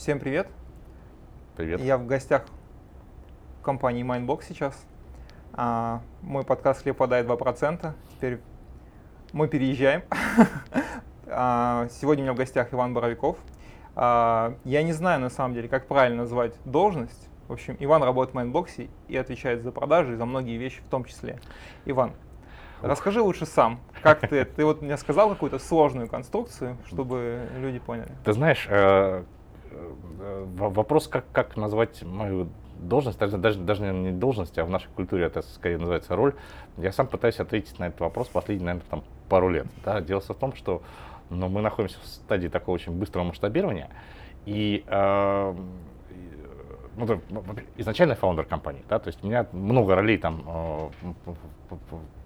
Всем привет. Привет. Я в гостях компании Mindbox сейчас. А, мой подкаст «Хлеб подает 2%». Теперь мы переезжаем. а, сегодня у меня в гостях Иван Боровиков. А, я не знаю, на самом деле, как правильно назвать должность. В общем, Иван работает в Mindbox и отвечает за продажи и за многие вещи в том числе. Иван, Расскажи лучше сам, как ты, ты вот мне сказал какую-то сложную конструкцию, чтобы люди поняли. Ты знаешь, э, вопрос, как, как назвать мою должность, даже, даже, даже не должность, а в нашей культуре это скорее называется роль. Я сам пытаюсь ответить на этот вопрос последние, наверное, там, пару лет. Да? Дело в том, что ну, мы находимся в стадии такого очень быстрого масштабирования, и э, ну, изначально фаундер компании, да, то есть у меня много ролей там э,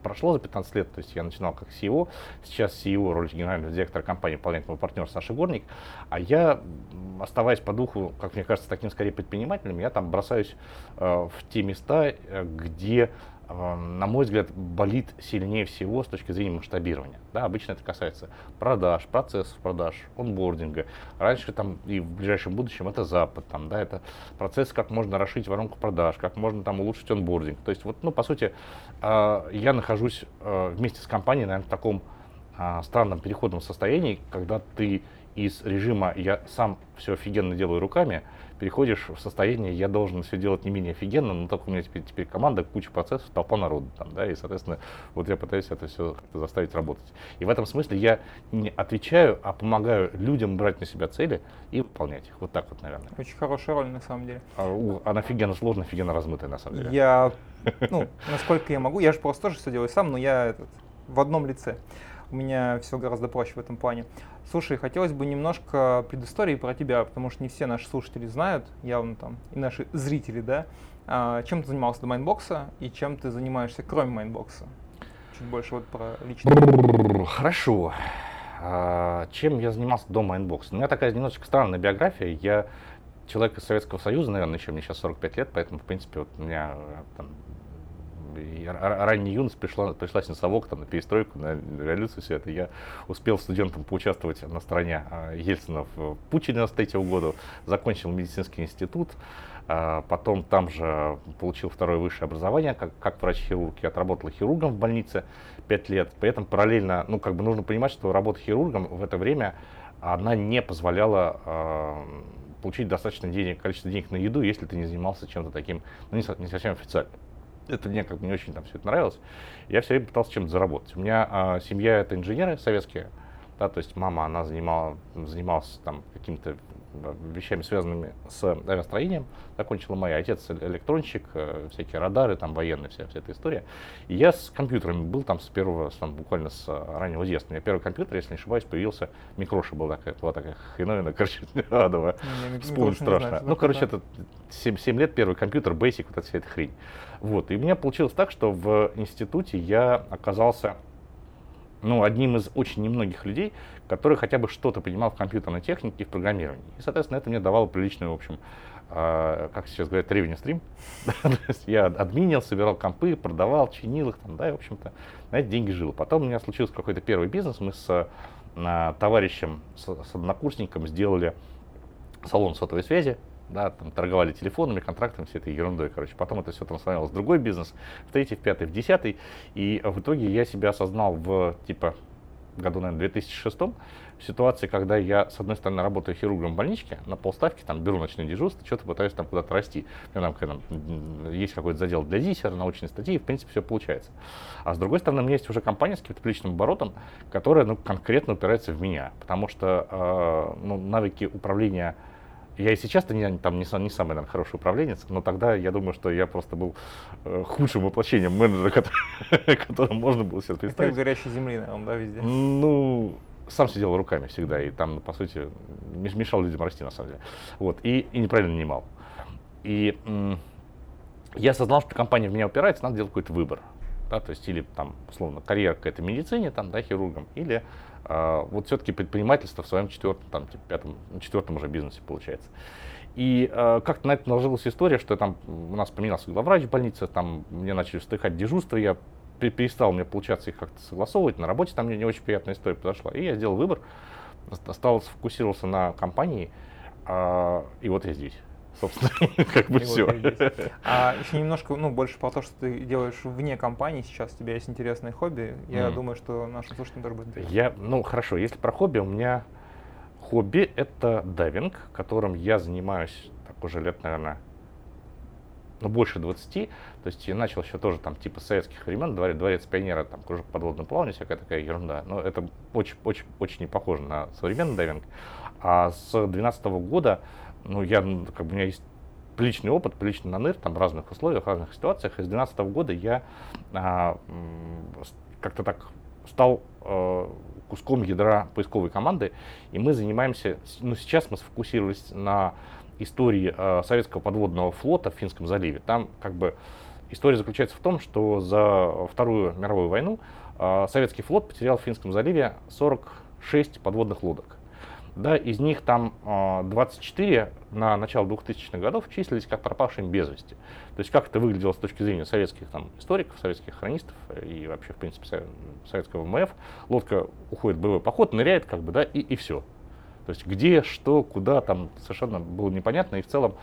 прошло за 15 лет, то есть я начинал как CEO, сейчас CEO, роль генерального директора компании выполняет мой партнер Саша Горник, а я, оставаясь по духу, как мне кажется, таким скорее предпринимателем, я там бросаюсь э, в те места, э, где на мой взгляд, болит сильнее всего с точки зрения масштабирования. Да, обычно это касается продаж, процессов продаж, онбординга. Раньше там и в ближайшем будущем это Запад, там, да, это процесс, как можно расширить воронку продаж, как можно там улучшить онбординг. То есть вот, ну, по сути, э, я нахожусь э, вместе с компанией, наверное, в таком э, странном переходном состоянии, когда ты из режима «я сам все офигенно делаю руками», переходишь в состояние «я должен все делать не менее офигенно, но только у меня теперь, теперь команда, куча процессов, толпа народу». Там, да, и, соответственно, вот я пытаюсь это все заставить работать. И в этом смысле я не отвечаю, а помогаю людям брать на себя цели и выполнять их. Вот так вот, наверное. Очень хорошая роль, на самом деле. А, она офигенно сложная, офигенно размытая, на самом деле. Я, ну, насколько я могу, я же просто тоже все делаю сам, но я этот, в одном лице. У меня все гораздо проще в этом плане. Слушай, хотелось бы немножко предыстории про тебя, потому что не все наши слушатели знают, явно там, и наши зрители, да, а, чем ты занимался до Mindbox а и чем ты занимаешься кроме Mindbox а. Чуть больше вот про личное. Хорошо. А, чем я занимался до Mindbox а? У меня такая немножечко странная биография. Я человек из Советского Союза, наверное, еще мне сейчас 45 лет, поэтому, в принципе, вот у меня там, и ранняя юность пришла, пришлась на совок, там, на перестройку, на революцию, все это. Я успел студентом поучаствовать на стороне а, Ельцина в путче 93 года, закончил медицинский институт, а, потом там же получил второе высшее образование, как, как врач-хирург. Я отработал хирургом в больнице 5 лет. При этом параллельно, ну, как бы нужно понимать, что работа хирургом в это время, она не позволяла э, получить достаточно денег, количество денег на еду, если ты не занимался чем-то таким, ну, не, не совсем официально это мне как бы не очень там все это нравилось. Я все время пытался чем-то заработать. У меня а, семья это инженеры советские, да, то есть мама, она занимала, занималась там какими-то вещами, связанными с авиастроением, закончила моя. Отец электронщик, э, всякие радары, там военные, вся, вся эта история. И я с компьютерами был там с первого, там, буквально с раннего детства. У меня первый компьютер, если не ошибаюсь, появился, микроша была такая, была такая хреновина, короче, адовая. Вспомнить страшно. Знаю, ну, короче, это 7, 7 лет первый компьютер, Basic, вот эта вся эта хрень. Вот, и у меня получилось так, что в институте я оказался ну, одним из очень немногих людей, который хотя бы что-то понимал в компьютерной технике и в программировании. И, соответственно, это мне давало приличную, в общем, э, как сейчас говорят, revenue stream. я админил, собирал компы, продавал, чинил их, там, да, и, в общем-то, на эти деньги жил. Потом у меня случился какой-то первый бизнес, мы с э, товарищем, с, с однокурсником сделали салон сотовой связи, да, там торговали телефонами, контрактами, всей этой ерундой, короче. Потом это все трансформировалось в другой бизнес, в третий, в пятый, в десятый. И в итоге я себя осознал в, типа, году, наверное, 2006 в ситуации, когда я, с одной стороны, работаю хирургом в больничке, на полставки, там, беру ночное дежурство, что-то пытаюсь там куда-то расти. У меня там, там есть какой-то задел для диссера, научной статьи, и, в принципе, все получается. А с другой стороны, у меня есть уже компания с каким-то приличным оборотом, которая, ну, конкретно упирается в меня, потому что, э, ну, навыки управления я и сейчас-то не, там, не, не самый наверное, хороший управленец, но тогда я думаю, что я просто был э, худшим воплощением менеджера, который, которым можно было себе представить. Как горящей земли, наверное, да, везде? Ну, сам сидел руками всегда, и там, по сути, мешал людям расти, на самом деле. Вот, и, и неправильно нанимал. И я осознал, что компания в меня упирается, надо делать какой-то выбор. Да, то есть, или там, условно, карьера какая-то в медицине, там, да, хирургом, или вот все-таки предпринимательство в своем четвертом, там, типа, пятом, четвертом уже бизнесе получается. И э, как-то на это наложилась история, что там у нас поменялся главврач в больнице, там мне начали встыхать дежурства, я перестал мне получаться их как-то согласовывать, на работе там мне не очень приятная история произошла. И я сделал выбор, стал сфокусировался на компании, А, и вот я здесь. Собственно, как бы все. А еще немножко, ну, больше про то, что ты делаешь вне компании сейчас, у тебя есть интересные хобби. Я думаю, что нашим слушателям тоже будет интересно. Я, ну хорошо, если про хобби, у меня хобби это дайвинг, которым я занимаюсь так уже лет, наверное, ну, больше 20. То есть я начал еще тоже там типа советских времен, дворец, дворец пионера, там кружок подводного плавания, всякая такая ерунда. Но это очень, очень, очень не похоже на современный дайвинг. А с 2012 года, ну, я, ну, как бы у меня есть приличный опыт, приличный наныр, там в разных условиях, в разных ситуациях. И с 2012 года я а, как-то так стал э, куском ядра поисковой команды, и мы занимаемся, ну сейчас мы сфокусировались на истории э, советского подводного флота в Финском заливе. Там как бы история заключается в том, что за Вторую мировую войну э, советский флот потерял в Финском заливе 46 подводных лодок. Да, из них там э, 24 на начало 2000-х годов числились как пропавшими без вести. То есть как это выглядело с точки зрения советских там, историков, советских хронистов и вообще, в принципе, со- советского МФ. Лодка уходит в боевой поход, ныряет, как бы, да, и, и все. То есть где, что, куда, там совершенно было непонятно, и в целом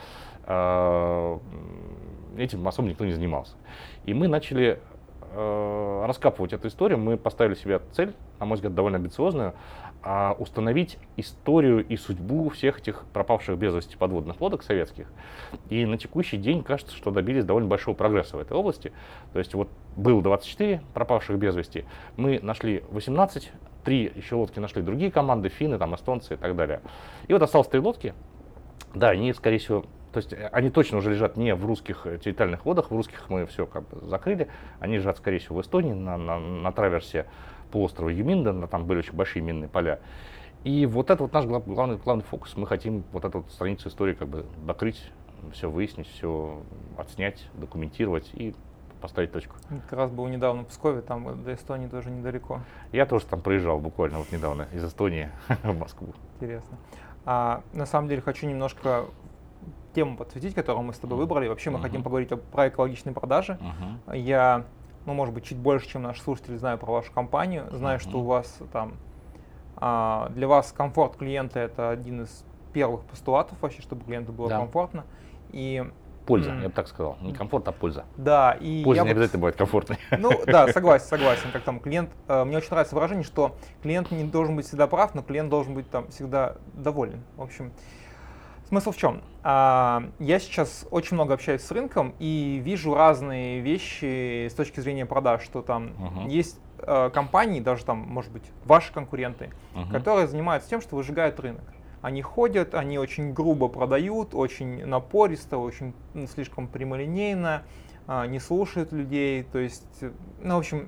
м, этим особо никто не занимался. И мы начали э, раскапывать эту историю, мы поставили себе цель, на мой взгляд, довольно амбициозную, а, установить историю и судьбу всех этих пропавших без вести подводных лодок советских. И на текущий день кажется, что добились довольно большого прогресса в этой области. То есть вот было 24 пропавших без вести, мы нашли 18, три еще лодки нашли другие команды, финны, там, эстонцы и так далее. И вот осталось три лодки, да, они, скорее всего, то есть э, они точно уже лежат не в русских э, территориальных водах, в русских мы все как бы закрыли, они лежат, скорее всего, в Эстонии, на, на, на траверсе полуострова Юминда, на- там были очень большие минные поля. И вот это вот наш глав- главный, главный фокус, мы хотим вот эту вот страницу истории как бы докрыть, все выяснить, все отснять, документировать и поставить точку. Как раз был недавно в Пскове, там до Эстонии тоже недалеко. Я тоже там проезжал буквально вот недавно из Эстонии в Москву. Интересно. А, на самом деле хочу немножко тему подсветить, которую мы с тобой выбрали. Вообще мы Мгм. хотим поговорить о- про экологичные продажи. Я, ну, может быть, чуть больше, чем наши слушатели, знаю про вашу компанию. Знаю, что у вас там а, для вас комфорт клиента это один из первых постулатов вообще, чтобы клиенту было Да. комфортно. И Польза, я бы так сказал. Не комфорт, а польза. да, и Польза не вот- обязательно бывает комфортной. Ну да, согласен, согласен. Как там клиент, э, мне очень нравится выражение, что клиент не должен быть всегда прав, но клиент должен быть там всегда доволен. В общем, смысл в чем? А, я сейчас очень много общаюсь с рынком и вижу разные вещи с точки зрения продаж, что там Мгм. есть э, компании, даже там, может быть, ваши конкуренты, Мгм. которые занимаются тем, что выжигают рынок. Они ходят, они очень грубо продают, очень напористо, очень м, слишком прямолинейно, а, не слушают людей. То есть, ну, в общем,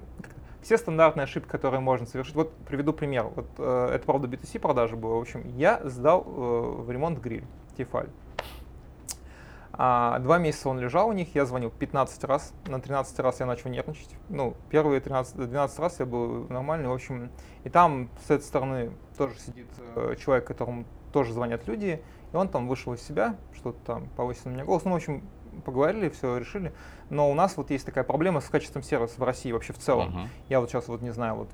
все стандартные ошибки, которые можно совершить. Вот приведу пример. Вот э, это, правда, B2C продажа была. В общем, я сдал э, в ремонт гриль Тефаль. А, два месяца он лежал у них, я звонил 15 раз, на 13 раз я начал нервничать. Ну, первые 13, 12 раз я был нормальный, в общем. И там с этой стороны тоже сидит э, человек, которому тоже звонят люди, и он там вышел из себя, что-то там повысил на меня голос. Ну, в общем, поговорили, все решили. Но у нас вот есть такая проблема с качеством сервиса в России вообще в целом. Мгм. Я вот сейчас вот не знаю, вот,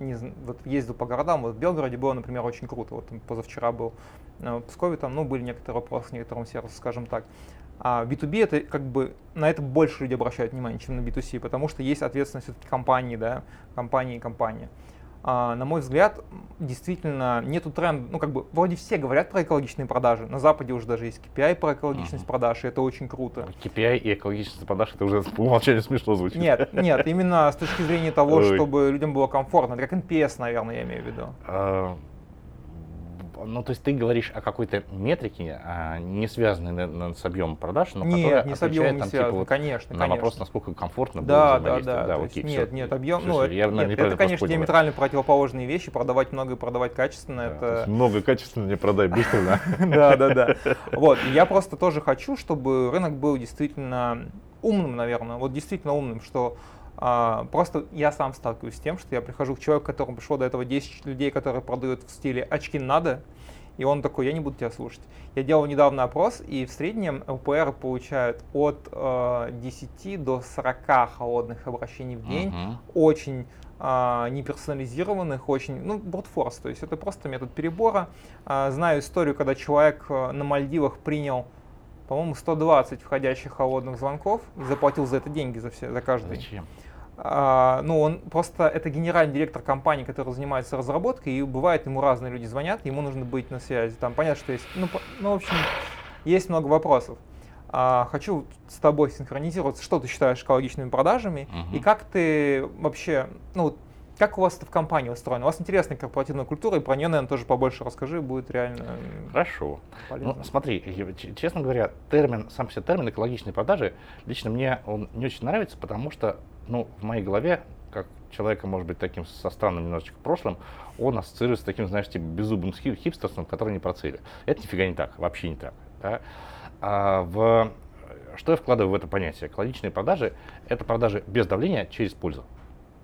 не, вот ездил по городам, вот в Белгороде было, например, очень круто. Вот позавчера был в Пскове, там, ну, были некоторые вопросы к некоторым сервису, скажем так. А B2B это как бы на это больше люди обращают внимание, чем на B2C, потому что есть ответственность все-таки компании, да, компании и компании. А, на мой взгляд, действительно нету тренда, ну как бы вроде все говорят про экологичные продажи, на Западе уже даже есть KPI про экологичность Мгм. продаж, и это очень круто. KPI и экологичность продаж, это уже по умолчанию смешно звучит. Нет, нет, именно с точки зрения того, чтобы людям было комфортно, это как NPS, наверное, я имею в виду. Ну, то есть ты говоришь о какой-то метрике, а, не связанной наверное, с объемом продаж, но нет, которая не с объемом не там, типа, связано, вот конечно, на конечно. вопрос, насколько комфортно было Да, да, да. то окей, есть всё. нет, нет, объем, Всё, ну, это, я, наверное, нет, это, конечно, понял. диаметрально противоположные вещи, продавать много и продавать качественно, Да, то это... много качественно не продай быстро, да? Да, да, да. Вот, я просто тоже хочу, чтобы рынок был действительно умным, наверное, вот действительно умным, что а, просто я сам сталкиваюсь с тем, что я прихожу к человеку, которому пришло до этого 10 людей, которые продают в стиле очки надо, и он такой, я не буду тебя слушать. Я делал недавно опрос, и в среднем ЛПР получают от э, 10 до 40 холодных обращений в день, Мгм. очень а, не персонализированных, очень, ну, брутфорс, то есть это просто метод перебора. А, знаю историю, когда человек э, на Мальдивах принял, по-моему, 120 входящих холодных звонков и заплатил за это деньги за, все, за каждый. Зачем? А, ну, он просто, это генеральный директор компании, который занимается разработкой, и бывает, ему разные люди звонят, ему нужно быть на связи. Там понятно, что есть, ну, по, ну в общем, есть много вопросов. А, хочу с тобой синхронизироваться, что ты считаешь экологичными продажами Мгм. и как ты вообще, ну, как у вас это в компании устроено? У вас интересная корпоративная культура, и про нее, наверное, тоже побольше расскажи, будет реально Хорошо. полезно. Ну, смотри, честно говоря, термин, сам себе термин экологичные продажи, лично мне он не очень нравится, потому что, ну, в моей голове, как человека, может быть, таким со странным немножечко прошлым, он ассоциируется с таким, знаешь, типа беззубым хип- хипстерством, который не про цели. Это нифига не так, вообще не так. да. А в... Что я вкладываю в это понятие? Экологичные продажи – это продажи без давления через пользу.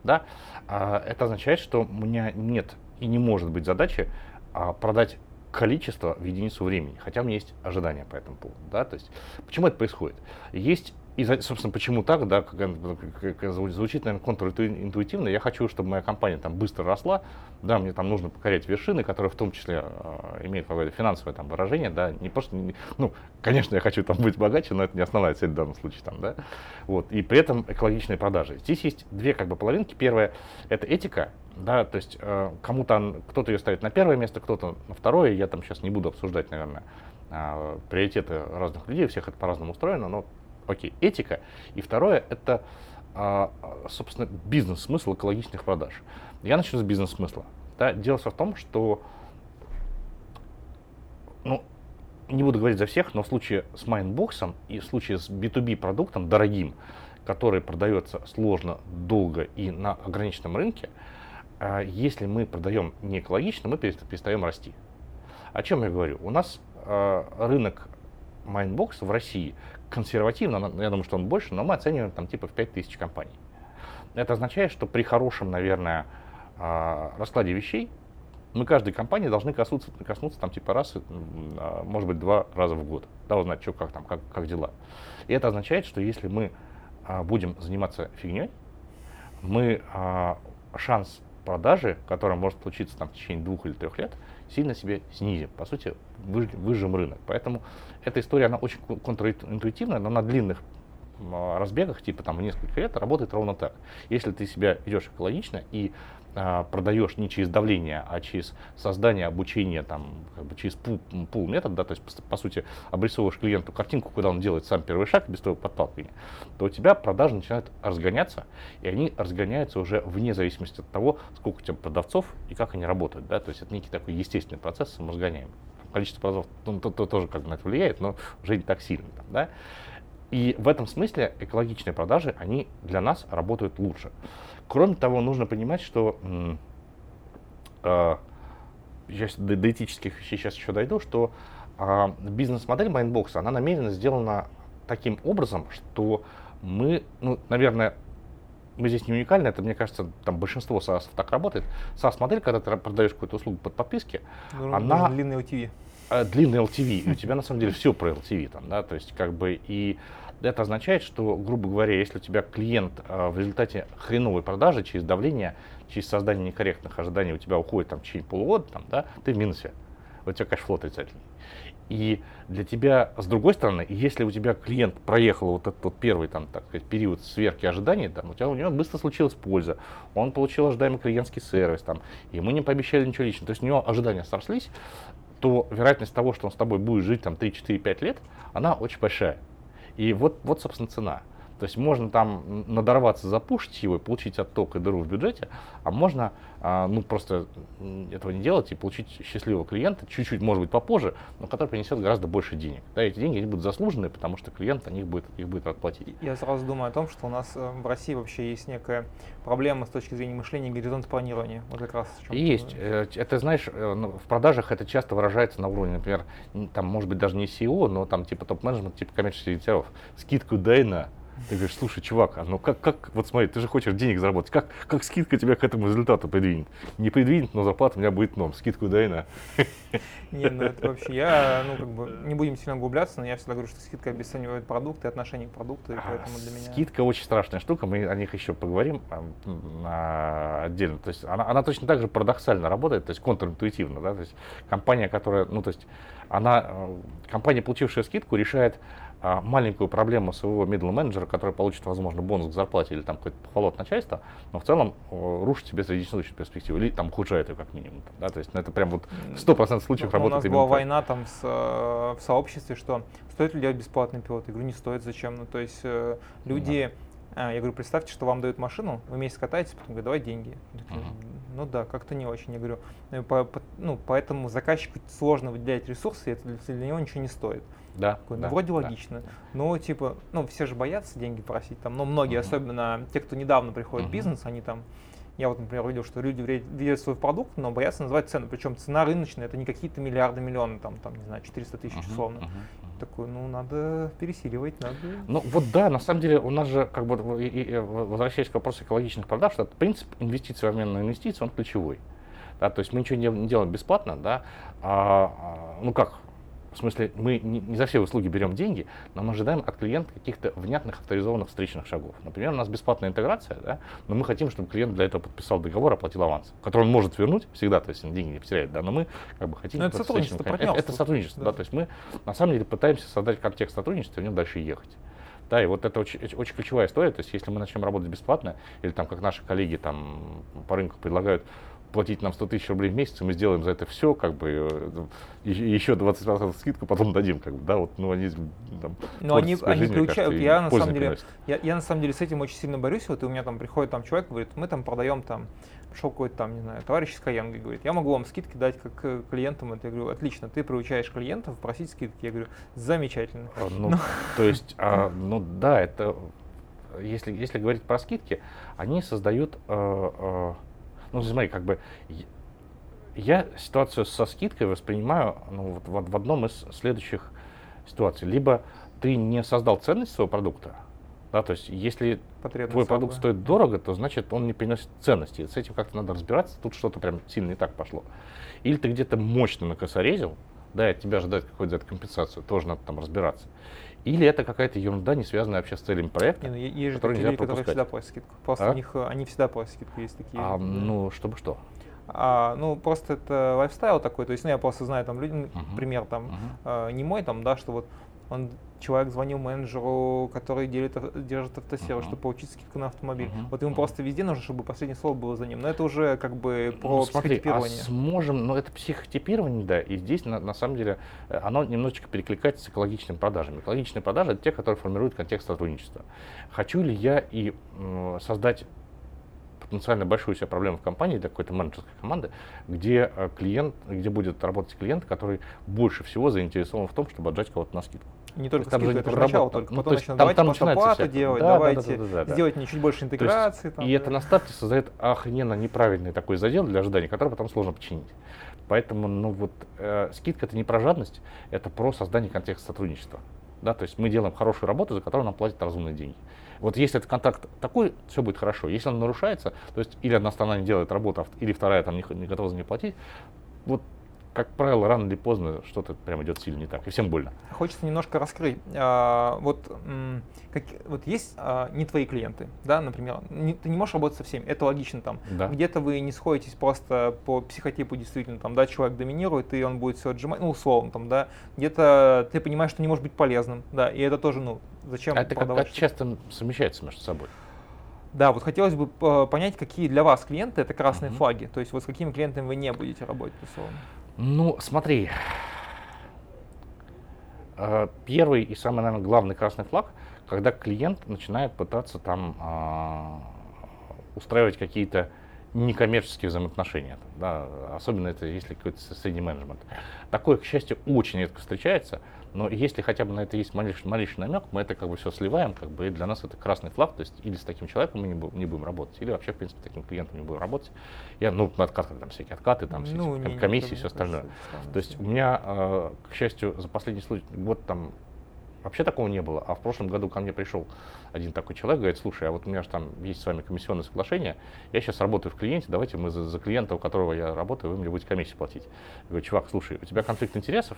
Да? А это означает, что у меня нет и не может быть задачи а, продать количество в единицу времени, хотя у меня есть ожидания по этому поводу. Да? То есть, почему это происходит? Есть, и, собственно, почему так, да, как, как- как зву- звучит, наверное, контринтуитивно, я хочу, чтобы моя компания там быстро росла, да, мне там нужно покорять вершины, которые в том числе э, имеют какое-то финансовое там выражение, да, не просто, не- ну, конечно, я хочу там быть богаче, но это не основная цель в данном случае там, да, вот, и при этом экологичные продажи. Здесь есть две как бы половинки. Первая – это этика, да, то есть э, кому-то, кто-то ее ставит на первое место, кто-то на второе, я там сейчас не буду обсуждать, наверное, а, приоритеты разных людей, всех это по-разному устроено, но окей, этика. И второе – это, а, а, собственно, бизнес-смысл экологичных продаж. Я начну с бизнес-смысла. Да, дело в том, что, ну, не буду говорить за всех, но в случае с Mindbox ом и в случае с B2B продуктом дорогим, который продается сложно, долго и на ограниченном рынке, а, если мы продаем не экологично, мы перест- перестаем расти. О чем я говорю? У нас э, рынок Mindbox в России консервативно, но я думаю, что он больше, но мы оцениваем там типа в 5000 компаний. Это означает, что при хорошем, наверное, э, раскладе вещей мы каждой компании должны коснуться, коснуться там типа раз, а, может быть, два раза в год, да, узнать, что, как там, как, как дела. И это означает, что если мы а, будем заниматься фигней, мы а, шанс продажи, который может случиться там в течение двух или трех лет, сильно себе снизим. По сути, выж- выжжем рынок. Поэтому эта история, она очень кон- контринтуитивная, но на длинных разбегах, типа там несколько лет, работает ровно так. Если ты себя ведешь экологично и а, продаешь не через давление, а через создание обучения, там, как бы через пул, пул метод, да, то есть, по, по сути, обрисовываешь клиенту картинку, куда он делает сам первый шаг без твоего подталкивания, то у тебя продажи начинают разгоняться, и они разгоняются уже вне зависимости от того, сколько у тебя продавцов и как они работают, да, то есть это некий такой естественный процесс саморазгоняемый. Количество продавцов ну, то, то тоже как бы на это влияет, но уже не так сильно, там, да. И в этом смысле экологичные продажи, они для нас работают лучше. Кроме того, нужно понимать, что э, я до, до этических вещей сейчас еще дойду, что а, бизнес-модель Mindbox а, она намеренно сделана таким образом, что мы, ну, наверное, мы здесь не уникальны, это, мне кажется, там большинство SaaS так работает. SaaS-модель, когда ты продаешь какую-то услугу по подписке, Нужен- она- длинный LTV. э, длинный LTV, и у тебя на самом деле все про LTV там, да, то есть как бы и это означает, что, грубо говоря, если у тебя клиент э, в результате хреновой продажи через давление, через создание некорректных ожиданий у тебя уходит там в течение полугода, там, да, ты в минусе, у тебя cash flow отрицательный. И для тебя, с другой стороны, если у тебя клиент проехал вот этот вот первый там, так сказать, период сверки ожиданий, там, у тебя у него быстро случилась польза, он получил ожидаемый клиентский сервис, там, ему не пообещали ничего личного, то есть у него ожидания срослись, то вероятность того, что он с тобой будет жить там 3, 4, 5 лет, она очень большая. И вот, вот собственно, цена. То есть можно там надорваться, запушить его и получить отток и дыру в бюджете, а можно а, ну, просто этого не делать и получить счастливого клиента, чуть-чуть, может быть, попозже, но который принесет гораздо больше денег. Да, эти деньги они будут заслуженные, потому что клиент о них будет, их будет рад платить. Я сразу думаю о том, что у нас э, в России вообще есть некая проблема с точки зрения мышления и горизонта планирования. Вот как раз Есть. э, Это, знаешь, э, ну, в продажах это часто выражается на уровне, например, там, может быть, даже не SEO, но там типа топ-менеджмент, типа коммерческих директоров. Скидку дай на, Ты говоришь, слушай, чувак, а ну как, как, вот смотри, ты же хочешь денег заработать, как, как скидка тебя к этому результату придвинет? Не придвинет, но зарплата у меня будет норм, скидку дай на. Не, ну это вообще, я, ну как бы, не будем сильно углубляться, но я всегда говорю, что скидка обесценивает продукты, отношение к продукту, и поэтому для меня... Скидка очень страшная штука, мы о них еще поговорим а, отдельно. То есть она, она точно так же парадоксально работает, то есть контринтуитивно, да, то есть компания, которая, ну то есть она, э, компания, получившая скидку, решает а, маленькую проблему своего middle менеджера, который получит, возможно, бонус к зарплате или там какой-то похвалу от начальства, но в целом рушит себе среднесрочную перспективу или там ухудшает ее как минимум. Да? То есть ну, это прям вот сто процентов случаев ну, работает У нас была так. война там с, э, в сообществе, что стоит ли делать бесплатный пилот? Я говорю, не стоит, зачем? Ну, то есть э, люди... Да. Я говорю, представьте, что вам дают машину, вы месяц катаетесь, потом говорю, давай деньги. Такие, uh-huh. Ну да, как-то не очень. Я говорю, «Ну, по, по, ну, поэтому заказчику сложно выделять ресурсы, и это для, для него ничего не стоит. Да. Такой, ну, да вроде да. логично. Но типа, ну все же боятся деньги просить, там, но многие, uh-huh. особенно те, кто недавно приходит uh-huh. в бизнес, они там, я вот, например, видел, что люди верят в свой продукт, но боятся называть цену. Причем цена рыночная, это не какие-то миллиарды, миллионы, там, там, не знаю, 400 тысяч uh-huh. условно. Uh-huh. Такой, ну, надо пересиливать, надо... Ну, вот да, на самом деле у нас же, как бы, возвращаясь к вопросу экологичных продаж, что принцип инвестиций в обмен на инвестиции, он ключевой. Да, то есть мы ничего не, не делаем бесплатно, да, а, а ну как, в смысле, мы не, за все услуги берем деньги, но мы ожидаем от клиента каких-то внятных авторизованных встречных шагов. Например, у нас бесплатная интеграция, да, но мы хотим, чтобы клиент для этого подписал договор, оплатил аванс, который он может вернуть всегда, то есть он деньги не потеряет, да, но мы как бы хотим... Но это сотрудничество, это, это сотрудничество, да. да, то есть мы на самом деле пытаемся создать контекст сотрудничества и в нем дальше ехать. Да, и вот это очень, очень ключевая история. То есть, если мы начнем работать бесплатно, или там, как наши коллеги там по рынку предлагают платить нам 100 тысяч рублей в месяц, мы сделаем за это все, как бы, э, еще 20% скидку потом дадим, как бы, да, вот, ну, они там, Но они, они приучают, я на самом деле, я, я на самом деле с этим очень сильно борюсь, вот и у меня там приходит там человек, говорит, мы там продаем там, пришел какой-то там, не знаю, товарищ из Каенга, говорит, я могу вам скидки дать как клиентам, это, я говорю, отлично, ты приучаешь клиентов просить скидки, я говорю, замечательно. А, ну, Но... то есть, а, ну да, это, если, если говорить про скидки, они создают э, э, ну, смотри, как бы я ситуацию со скидкой воспринимаю ну, вот в, в одном из следующих ситуаций. Либо ты не создал ценность своего продукта, да, то есть если твой продукт да. стоит дорого, то значит он не приносит ценности. С этим как-то надо разбираться, тут что-то прям сильно не так пошло. Или ты где-то мощно накосорезил, да, и от тебя ожидают какую-то компенсацию, тоже надо там разбираться. Или это какая-то ерунда, не связанная вообще с целями проекта, не, ну, есть же которые люди, которые всегда просят скидку. Просто а? у них, э, они всегда просят скидку, есть такие. А, ну, чтобы что? А, ну, просто это лайфстайл такой, то есть, ну, я просто знаю там люди, uh-huh. пример там, uh-huh. э, не мой там, да, что вот он человек звонил менеджеру, который делит, держит автосервис, uh-huh. чтобы получить скидку на автомобиль. Uh-huh. Вот ему просто везде нужно, чтобы последнее слово было за ним. Но это уже как бы ну, про ну, смотри, психотипирование. А сможем, но это психотипирование, да, и здесь на, на самом деле э, оно немножечко перекликается с экологичными продажами. Экологичные продажи это те, которые формируют контекст сотрудничества. Хочу ли я и э, создать потенциально большую себе проблему в компании для какой-то менеджерской команды, где э, клиент, где будет работать клиент, который больше всего заинтересован в том, чтобы отжать кого-то на скидку. Не только скидку, это же начало только. Ну, Потом начинают, давайте там начинается делать, да, давайте да, да, да, да, сделать мне чуть больше интеграции. Есть, там, и да. это на старте создает охрененно неправильный такой задел для ожидания, который потом сложно починить. Поэтому, ну вот, э, скидка это не про жадность, это про создание контекста сотрудничества. Да, то есть мы делаем хорошую работу, за которую нам платят разумные деньги. Вот если этот контакт такой, все будет хорошо. Если он нарушается, то есть или одна сторона не делает работу, или вторая там не, не готова за нее платить, вот как правило, рано или поздно что-то прям идет сильно не так, и всем больно. Хочется немножко раскрыть. А, вот, как, вот есть а, не твои клиенты, да, например, не, ты не можешь работать со всеми, это логично там. Да. Где-то вы не сходитесь просто по психотипу действительно, там, да, человек доминирует, и он будет все отжимать, ну, условно, там, да. Где-то ты понимаешь, что не может быть полезным, да, и это тоже, ну, зачем а это как, как часто совмещается между собой? Да, вот хотелось бы понять, какие для вас клиенты это красные uh-huh. флаги, то есть вот с какими клиентами вы не будете работать, условно. Ну, смотри, э, первый и самый, наверное, главный красный флаг, когда клиент начинает пытаться там а, устраивать какие-то некоммерческие взаимоотношения, да, особенно это если какой-то средний менеджмент. Такое, к счастью, очень редко встречается, но если хотя бы на это есть малейший, малейший намек, мы это как бы все сливаем, как бы, и для нас это красный флаг, то есть или с таким человеком мы не, будем, не будем работать, или вообще, в принципе, таким клиентом не будем работать. Я, ну, откаты, там всякие откаты, там ну, все комиссии, все остальное. То есть у меня, э, к счастью, за последний случай, год там вообще такого не было. А в прошлом году ко мне пришел один такой человек, говорит, слушай, а вот у меня же там есть с вами комиссионное соглашение, я сейчас работаю в клиенте, давайте мы за, за клиента, у которого я работаю, вы мне будете комиссию платить. Я говорю, чувак, слушай, у тебя конфликт интересов,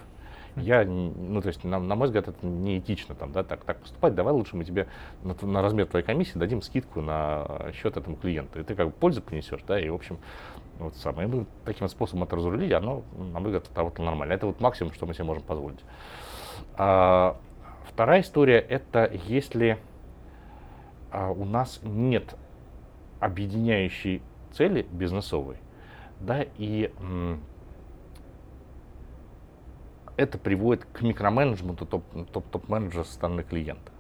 я, ну, то есть, на, на мой взгляд, это неэтично там, да, так, так поступать. Давай лучше мы тебе на, на размер твоей комиссии дадим скидку на счет этому клиенту. И ты как бы пользу принесешь, да, и, в общем, вот самое. Мы таким способом это разрулили, оно, на мой взгляд, работало нормально. Это вот максимум, что мы себе можем позволить. А, вторая история – это если а, у нас нет объединяющей цели бизнесовой, да, и это приводит к микроменеджменту топ-менеджера со стороны клиента.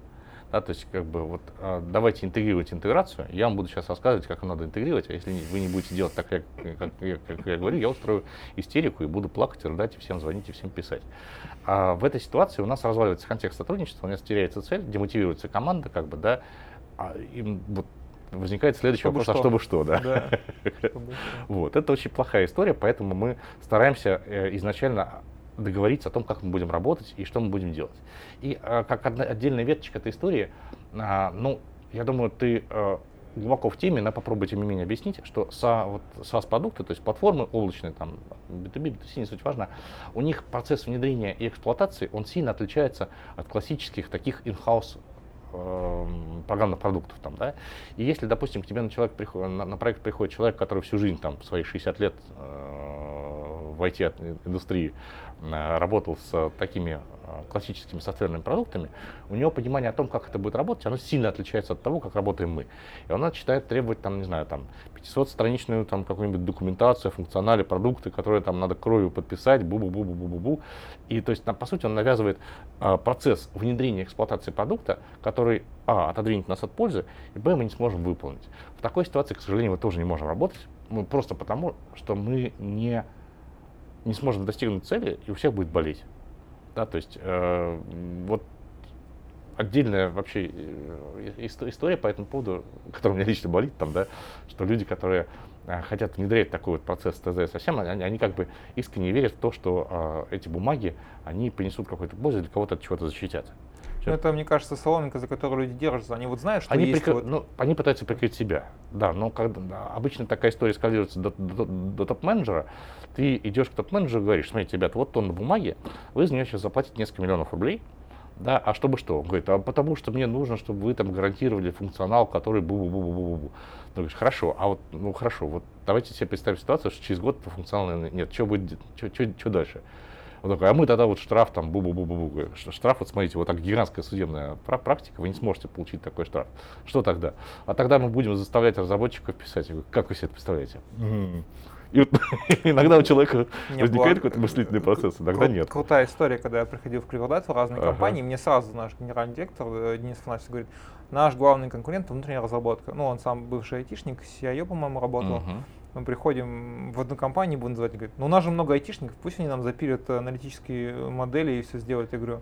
Да, то есть, как бы, вот, а, давайте интегрировать интеграцию. Я вам буду сейчас рассказывать, как надо интегрировать, а если вы не будете делать так, как, как, как я говорю, я устрою истерику и буду плакать, рыдать, и всем звонить, и всем писать. А в этой ситуации у нас разваливается контекст сотрудничества, у нас теряется цель, демотивируется команда, как бы, да, а им вот возникает следующий чтобы вопрос, а что. а чтобы что, да? да. вот, это очень плохая история, поэтому мы стараемся э, изначально договориться о том, как мы будем работать и что мы будем делать. И э, как одна, отдельная веточка этой истории, э, ну, я думаю, ты э, глубоко в теме, но попробуй тем не менее объяснить, что SA, вот, SaaS-продукты, то есть платформы облачные, там, B2B, B2C, не суть важно, у них процесс внедрения и эксплуатации, он сильно отличается от классических таких in-house программных продуктов там, да. И если, допустим, к тебе на, человек приход, на, на проект приходит человек, который всю жизнь, там, свои 60 лет э, в IT-индустрии Э, работал с такими э, классическими софтверными продуктами, у него понимание о том, как это будет работать, оно сильно отличается от того, как работаем мы. И он начинает требовать, там, не знаю, там, 500-страничную там, какую-нибудь документацию, функционали, продукты, которые там надо кровью подписать, бу-бу-бу-бу-бу-бу. И то есть, по сути, он навязывает а, процесс внедрения эксплуатации продукта, который, а, отодвинет нас от пользы, и, б, мы не сможем выполнить. В такой ситуации, к сожалению, мы тоже не можем работать, ну, просто потому, что мы не не сможем достигнуть цели, и у всех будет болеть. Да, то есть э, вот отдельная вообще э, история по этому поводу, которая меня лично болит, там, да, что люди, которые э, хотят внедрять такой вот процесс ТЗ совсем, они, они как бы искренне верят в то, что э, эти бумаги, они принесут какой-то пользу, для кого-то от чего-то защитят. Ну, это, мне кажется, соломинка, за которую люди держатся. Они вот знают, что они есть... Прикр... Вот... Ну, они пытаются прикрыть себя. Да, но когда, да, обычно такая история скалируется до, до, до топ-менеджера. Ты идешь к топ-менеджеру и говоришь, смотрите, ребят, вот тонна бумаги, вы за нее сейчас заплатите несколько миллионов рублей, да, а чтобы что? Он говорит, а потому что мне нужно, чтобы вы там гарантировали функционал, который бу-бу-бу-бу-бу-бу. Ну, говоришь, хорошо, а вот, ну хорошо, вот давайте себе представим ситуацию, что через год функционала нет, что будет, что, что, что дальше? Он такой, а мы тогда вот штраф там бу-бу-бу-бу-бу. Штраф, вот смотрите, вот так гигантская судебная практика, вы не сможете получить такой штраф. Что тогда? А тогда мы будем заставлять разработчиков писать. Я говорю, как вы себе это представляете? И вот иногда у человека не возникает какой-то мыслительный процесс, иногда кру- нет. Крутая история, когда я приходил в Криводат в разные ага. компании, мне сразу наш генеральный директор э, Денис Фанасьевич говорит, наш главный конкурент внутренняя разработка. Ну, он сам бывший айтишник, CIO, по-моему, работал. Угу мы приходим в одну компанию, будем называть, говорит, ну у нас же много айтишников, пусть они нам запилят аналитические модели и все сделают. Я говорю,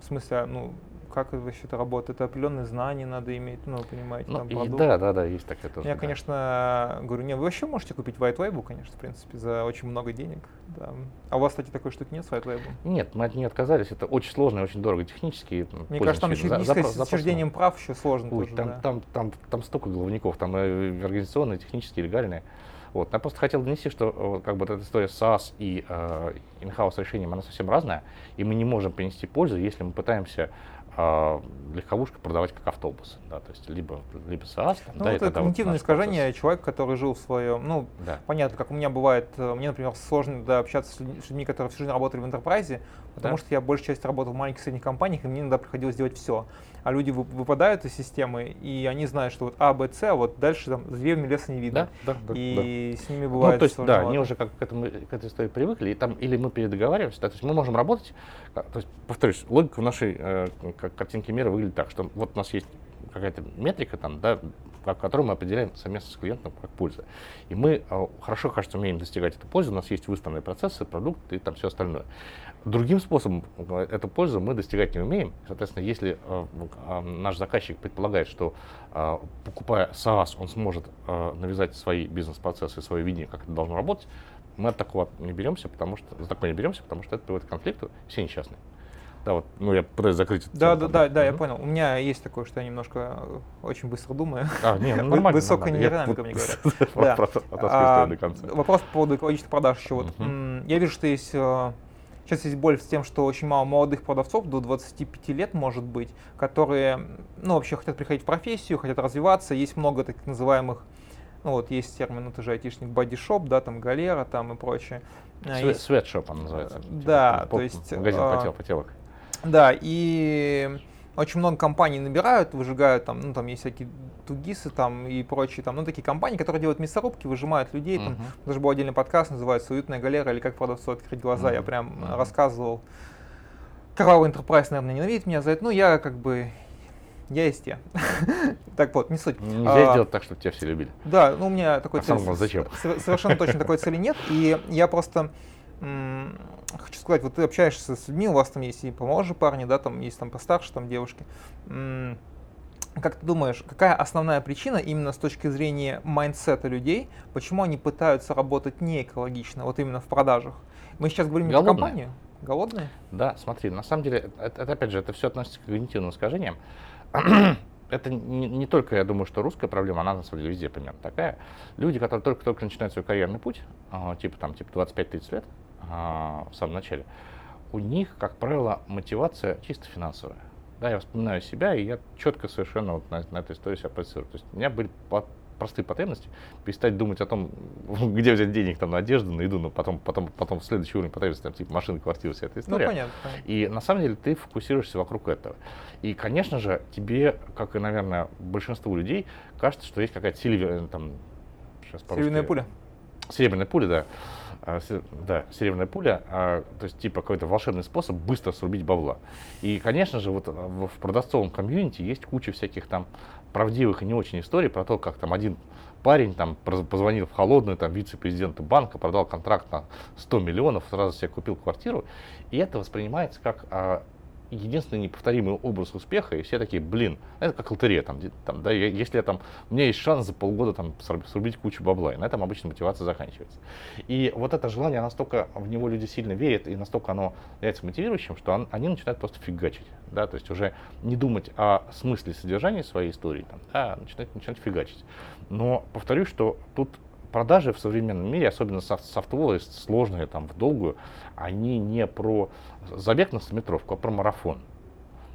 в смысле, а, ну, как вообще это работает? Это определенные знания надо иметь, ну, понимаете, ну, там, продукт. Да, да, да, есть такая тоже. Я, да. конечно, говорю, не, вы вообще можете купить white label, конечно, в принципе, за очень много денег. Да. А у вас, кстати, такой штуки нет с white label? Нет, мы от нее отказались. Это очень сложно и очень дорого технически. Мне кажется, там еще за, с учреждением прав еще сложно Ой, тоже, там, да. там, там, там столько головников, там и организационные, технические, легальные. Вот. Я просто хотел донести, что как бы эта история SaaS и э, in-house решением, она совсем разная, и мы не можем принести пользу, если мы пытаемся э, легковушку продавать как автобус. Да, то есть либо, либо SaaS. Там, ну, да, это когнитивное вот искажение человека, который жил в своем, ну, да. понятно, как у меня бывает, э, мне, например, сложно да, общаться с людьми, которые всю жизнь работали в интерпрайзе, потому да. что я большую часть работал в маленьких и средних компаниях, и мне иногда приходилось делать все а люди выпадают из системы, и они знают, что вот А, Б, С, а вот дальше там за деревьями леса не видно. Да, да, да. И да. с ними бывает Ну, то есть, да, они уже как к, этому, к этой истории привыкли, и там или мы передоговариваемся, да, то есть мы можем работать, то есть, повторюсь, логика в нашей э, картинке мира выглядит так, что вот у нас есть какая-то метрика там, да, которую мы определяем совместно с клиентом как польза. И мы э, хорошо, кажется, умеем достигать эту пользу, у нас есть выставленные процессы, продукты и там все остальное. Другим способом э, эту пользу мы достигать не умеем. Соответственно, если э, э, наш заказчик предполагает, что э, покупая SaaS, он сможет э, навязать свои бизнес-процессы, свое видение, как это должно работать, мы от такого не беремся, потому что за такое не беремся, потому что это приводит к конфликту, все несчастные. Да, вот, ну я пытаюсь закрыть. Да, да, да, да, я понял. У меня есть такое, что я немножко очень быстро думаю. А, не, ну нормально. высокая нейродинамика, мне говорят. А. Вопрос по поводу экологических продаж еще. Вот, я вижу, что есть сейчас есть боль с тем, что очень мало молодых продавцов до 25 лет, может быть, которые ну, вообще хотят приходить в профессию, хотят развиваться. Есть много так называемых ну вот есть термин, ну ты же айтишник, бодишоп, да, там галера, там и прочее. А, есть- Светшоп он называется. Типа, да, поп- то есть, Магазин а, потел- поделок. Да, и очень много компаний набирают, выжигают там, ну там есть всякие тугисы там и прочие там, ну такие компании, которые делают мясорубки, выжимают людей, там Мгм. даже был отдельный подкаст, называется «Уютная галера» или «Как продавцу открыть глаза», я Мгм, прям мгм. рассказывал. Кровавый Enterprise, наверное, ненавидит меня за это, ну я как бы, я есть я. Так вот, не суть. Нельзя А, сделать так, чтобы тебя все любили. да, ну у меня такой А цели- зачем? совершенно точно такой цели нет. И я просто хочу сказать, вот ты общаешься с людьми, у вас там есть и помоложе парни, да, там есть там постарше, там девушки. Как ты думаешь, какая основная причина именно с точки зрения mindset а людей, почему они пытаются работать не экологично, вот именно в продажах? Мы сейчас говорим не про Голодные. компанию. Голодные? Да, смотри, на самом деле, это, это, опять же, это все относится к когнитивным искажениям. Это не, не только, я думаю, что русская проблема, она на самом деле везде примерно такая. Люди, которые только-только начинают свой карьерный путь, а, типа там, типа 25-30 лет а, в самом начале, у них, как правило, мотивация чисто финансовая. Да, я вспоминаю себя, и я четко совершенно вот на, на эту историю себя позицирую. То есть у меня были простые потребности, перестать думать о том, где взять денег там, на одежду, на еду, но потом, потом, потом следующий уровень потребности, там, типа машина, квартира, вся эта Ну, история. понятно. понятно. И на самом деле ты фокусируешься вокруг этого. И, конечно же, тебе, как и, наверное, большинству людей, кажется, что есть какая-то сильвер, там, сейчас Серебряная пуля. Серебряная пуля, да. А, Да, серебряная пуля, а, то есть типа какой-то волшебный способ быстро срубить бабла. И, конечно же, вот а, в, продавцовом комьюнити есть куча всяких там правдивых и не очень историй про то, как там один парень там позвонил в холодную там вице-президенту банка, продал контракт на 100 миллионов, сразу себе купил квартиру. И это воспринимается как а, единственный неповторимый образ успеха, и все такие, блин, это как лотерея, там, там, да, если я там, у меня есть шанс за полгода там сруб- срубить кучу бабла, и на этом обычно мотивация заканчивается. И вот это желание, настолько в него люди сильно верят, и настолько оно является мотивирующим, что он- они начинают просто фигачить, да, то есть уже не думать о смысле содержания своей истории, там, а начинать, начинать фигачить. Но повторюсь, что тут продажи в современном мире, особенно софт- софтовые, сложные, там, в долгую, они не про забег на стометровку, а про марафон.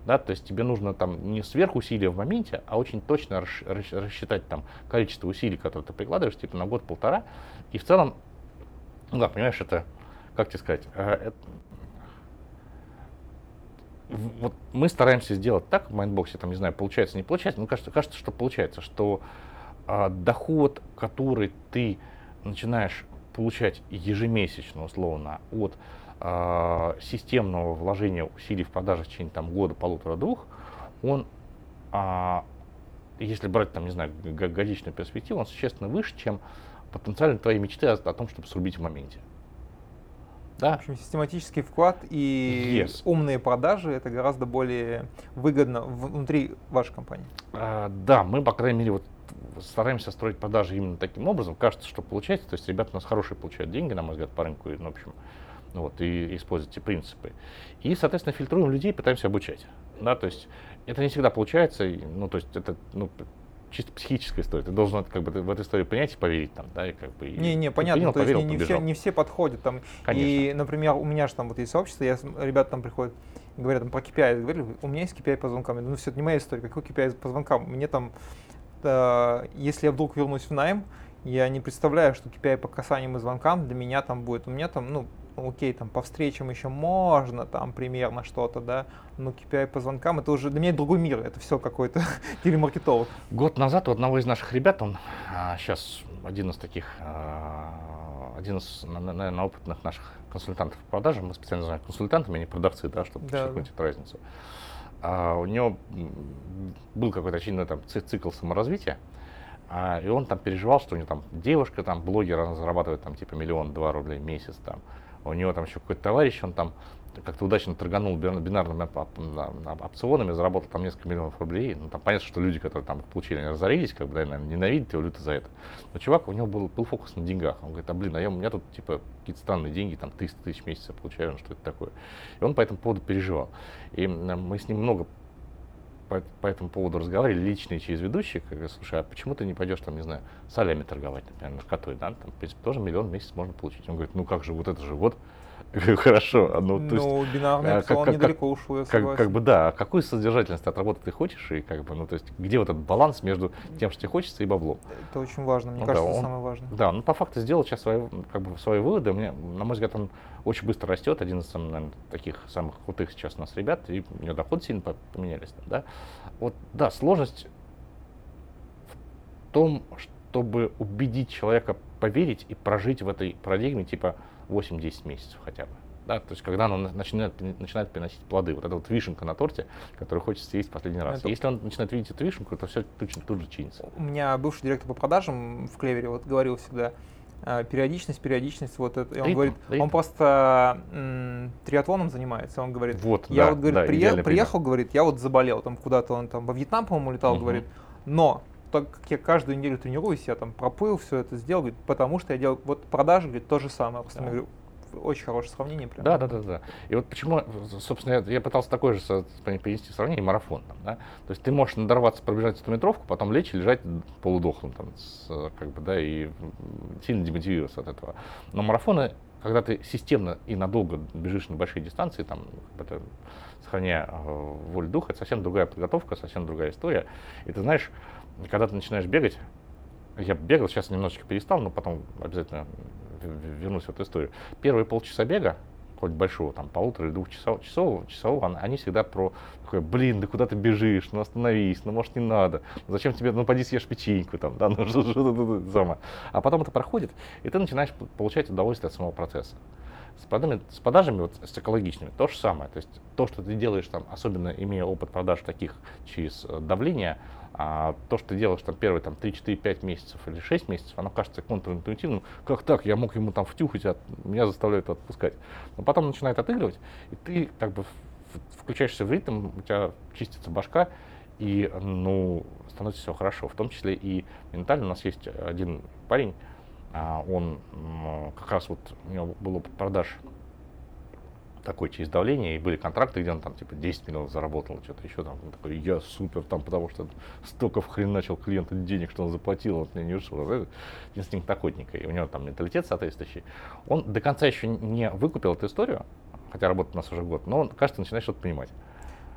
Да, то есть тебе нужно там не сверхусилия в моменте, а очень точно рассчитать там количество усилий, которые ты прикладываешь, типа на год-полтора. И в целом, ну да, понимаешь, это, как тебе сказать, э, это- в- вот мы стараемся сделать так в Mindbox е, там, не знаю, получается, не получается, но кажется, кажется, что получается, что а, доход, который ты начинаешь получать ежемесячно, условно, от а, системного вложения усилий в продажах в течение там, года, полутора-двух, он, а, если брать, там, не знаю, годичную перспективу, он существенно выше, чем потенциально твои мечты о, о том, чтобы срубить в моменте. В Да, общем, систематический вклад и Yes. умные продажи это гораздо более выгодно в- внутри вашей компании. А, да, мы, по крайней мере, вот стараемся строить продажи именно таким образом. Кажется, что получается. То есть ребята у нас хорошие получают деньги, на мой взгляд, по рынку. Ну, в общем, вот, и используют эти принципы. И, соответственно, фильтруем людей, пытаемся обучать. Да, то есть это не всегда получается. ну, то есть это, ну, чисто психическая история. Ты должен как бы, в эту историю принять и поверить там, да, и как бы... и Не-не, ты понятно, принял, то есть поверил, не, не все, не все подходят там. Конечно. И, например, у меня же там вот есть сообщество, я, ребята там приходят говорят там про KPI, говорили, у меня есть KPI по звонкам. Я думаю, ну все, это не моя история, какой KPI по звонкам? Мне там, если я вдруг вернусь в найм, я не представляю, что KPI по касаниям и звонкам для меня там будет. У меня там, ну, окей, там по встречам еще можно там примерно что-то, да, но KPI по звонкам это уже для меня другой мир, это все какой-то телемаркетолог. Год назад у одного из наших ребят, он сейчас один из таких, а, один из, на- на- наверное, опытных наших консультантов по продажам, мы специально называем консультантами, а не продавцы, да, чтобы Да, эту разницу. А, у него был какой-то очевидно там ци- цикл саморазвития, а, и он там переживал, что у него там девушка, там блогер, она зарабатывает там типа миллион-два рублей в месяц, там, у него там еще какой-то товарищ, он там как-то удачно торганул бинарными опционами, заработал там несколько миллионов рублей. Ну, там понятно, что люди, которые там получили, они разорились, как бы, да, наверное, ненавидят его люто за это. Но чувак, у него был, был фокус на деньгах. Он говорит, а блин, а я, у меня тут типа какие-то странные деньги, там 300 тысяч в месяц я получаю, ну, что это такое. И он по этому поводу переживал. И мы с ним много по, по этому поводу разговаривали, личные через ведущих, как слушай, а почему ты не пойдешь там, не знаю, солями торговать, например, наркотой, да, там, в принципе, тоже миллион в месяц можно получить. Он говорит, ну как же, вот это же вот, Хорошо, ну, то есть... Ну, бинарный а, как, недалеко ушел, я как, как бы, да, а какую содержательность от работы ты хочешь, и как бы, ну, то есть, где вот этот баланс между тем, что тебе хочется, и баблом? Это очень важно, мне ну, кажется, да, он, самое важное. Да, ну, по факту сделал сейчас свои, как бы, свои выводы, мне, на мой взгляд, он очень быстро растет, один из, наверное, таких самых крутых сейчас у нас ребят, и у него доходы сильно поменялись, да. Вот, да, сложность в том, чтобы убедить человека поверить и прожить в этой парадигме, типа, 8-10 месяцев хотя бы. Да, то есть когда оно начинает, начинает приносить плоды, вот эта вот вишенка на торте, которую хочется съесть в последний раз. Это... Если он начинает видеть эту вишенку, то все тут, тут же чинится. У меня бывший директор по продажам в Клевере вот говорил всегда, э, периодичность, периодичность, вот это. И он ритм, говорит, ритм. он просто м, триатлоном занимается. Он говорит, вот, я да, вот говорит, да, приехал, приехал, говорит, я вот заболел, там куда-то он там во Вьетнам, по-моему, летал, угу. говорит, но так как я каждую неделю тренируюсь, я там проплыл, все это сделал, говорит, потому что я делал вот продажи, говорит, то же самое. Просто да. говорю, очень хорошее сравнение. Прям. Да, да, да, да. И вот почему, собственно, я, я пытался такое же принести сравнение марафон. Там, да? То есть ты можешь надорваться, пробежать эту метровку, потом лечь и лежать полудохлым, там, с, как бы, да, и сильно демотивироваться от этого. Но марафоны, когда ты системно и надолго бежишь на большие дистанции, там, это, сохраняя э, волю духа, это совсем другая подготовка, совсем другая история. И ты знаешь, когда ты начинаешь бегать, я бегал, сейчас немножечко перестал, но потом обязательно вернусь в эту историю. Первые полчаса бега, хоть большого, там, полутора или двух часов, часов, часов, они всегда про такое, блин, да куда ты бежишь, ну остановись, ну может не надо, зачем тебе, ну поди съешь печеньку, там, да, ну что то самое. А потом это проходит, и ты начинаешь получать удовольствие от самого процесса. С продажами, с продажами вот, с экологичными то же самое. То есть то, что ты делаешь, там, особенно имея опыт продаж таких через э, давление, а то, что ты делаешь там первые там, 3, 4, 5 месяцев или 6 месяцев, оно кажется контринтуитивным. Как так? Я мог ему там втюхать, а меня заставляют отпускать. Но потом начинает отыгрывать, и ты как бы включаешься в ритм, у тебя чистится башка, и ну, становится все хорошо. В том числе и ментально. У нас есть один парень, он как раз вот у него был опыт продаж такой через давление, и были контракты, где он там типа 10 миллионов заработал, что-то еще там, он такой, я супер, там, потому что столько в хрен начал клиента денег, что он заплатил, вот мне не ушел. Инстинкт охотника, и у него там менталитет соответствующий. Он до конца еще не выкупил эту историю, хотя работает у нас уже год, но он, кажется, начинает что-то понимать.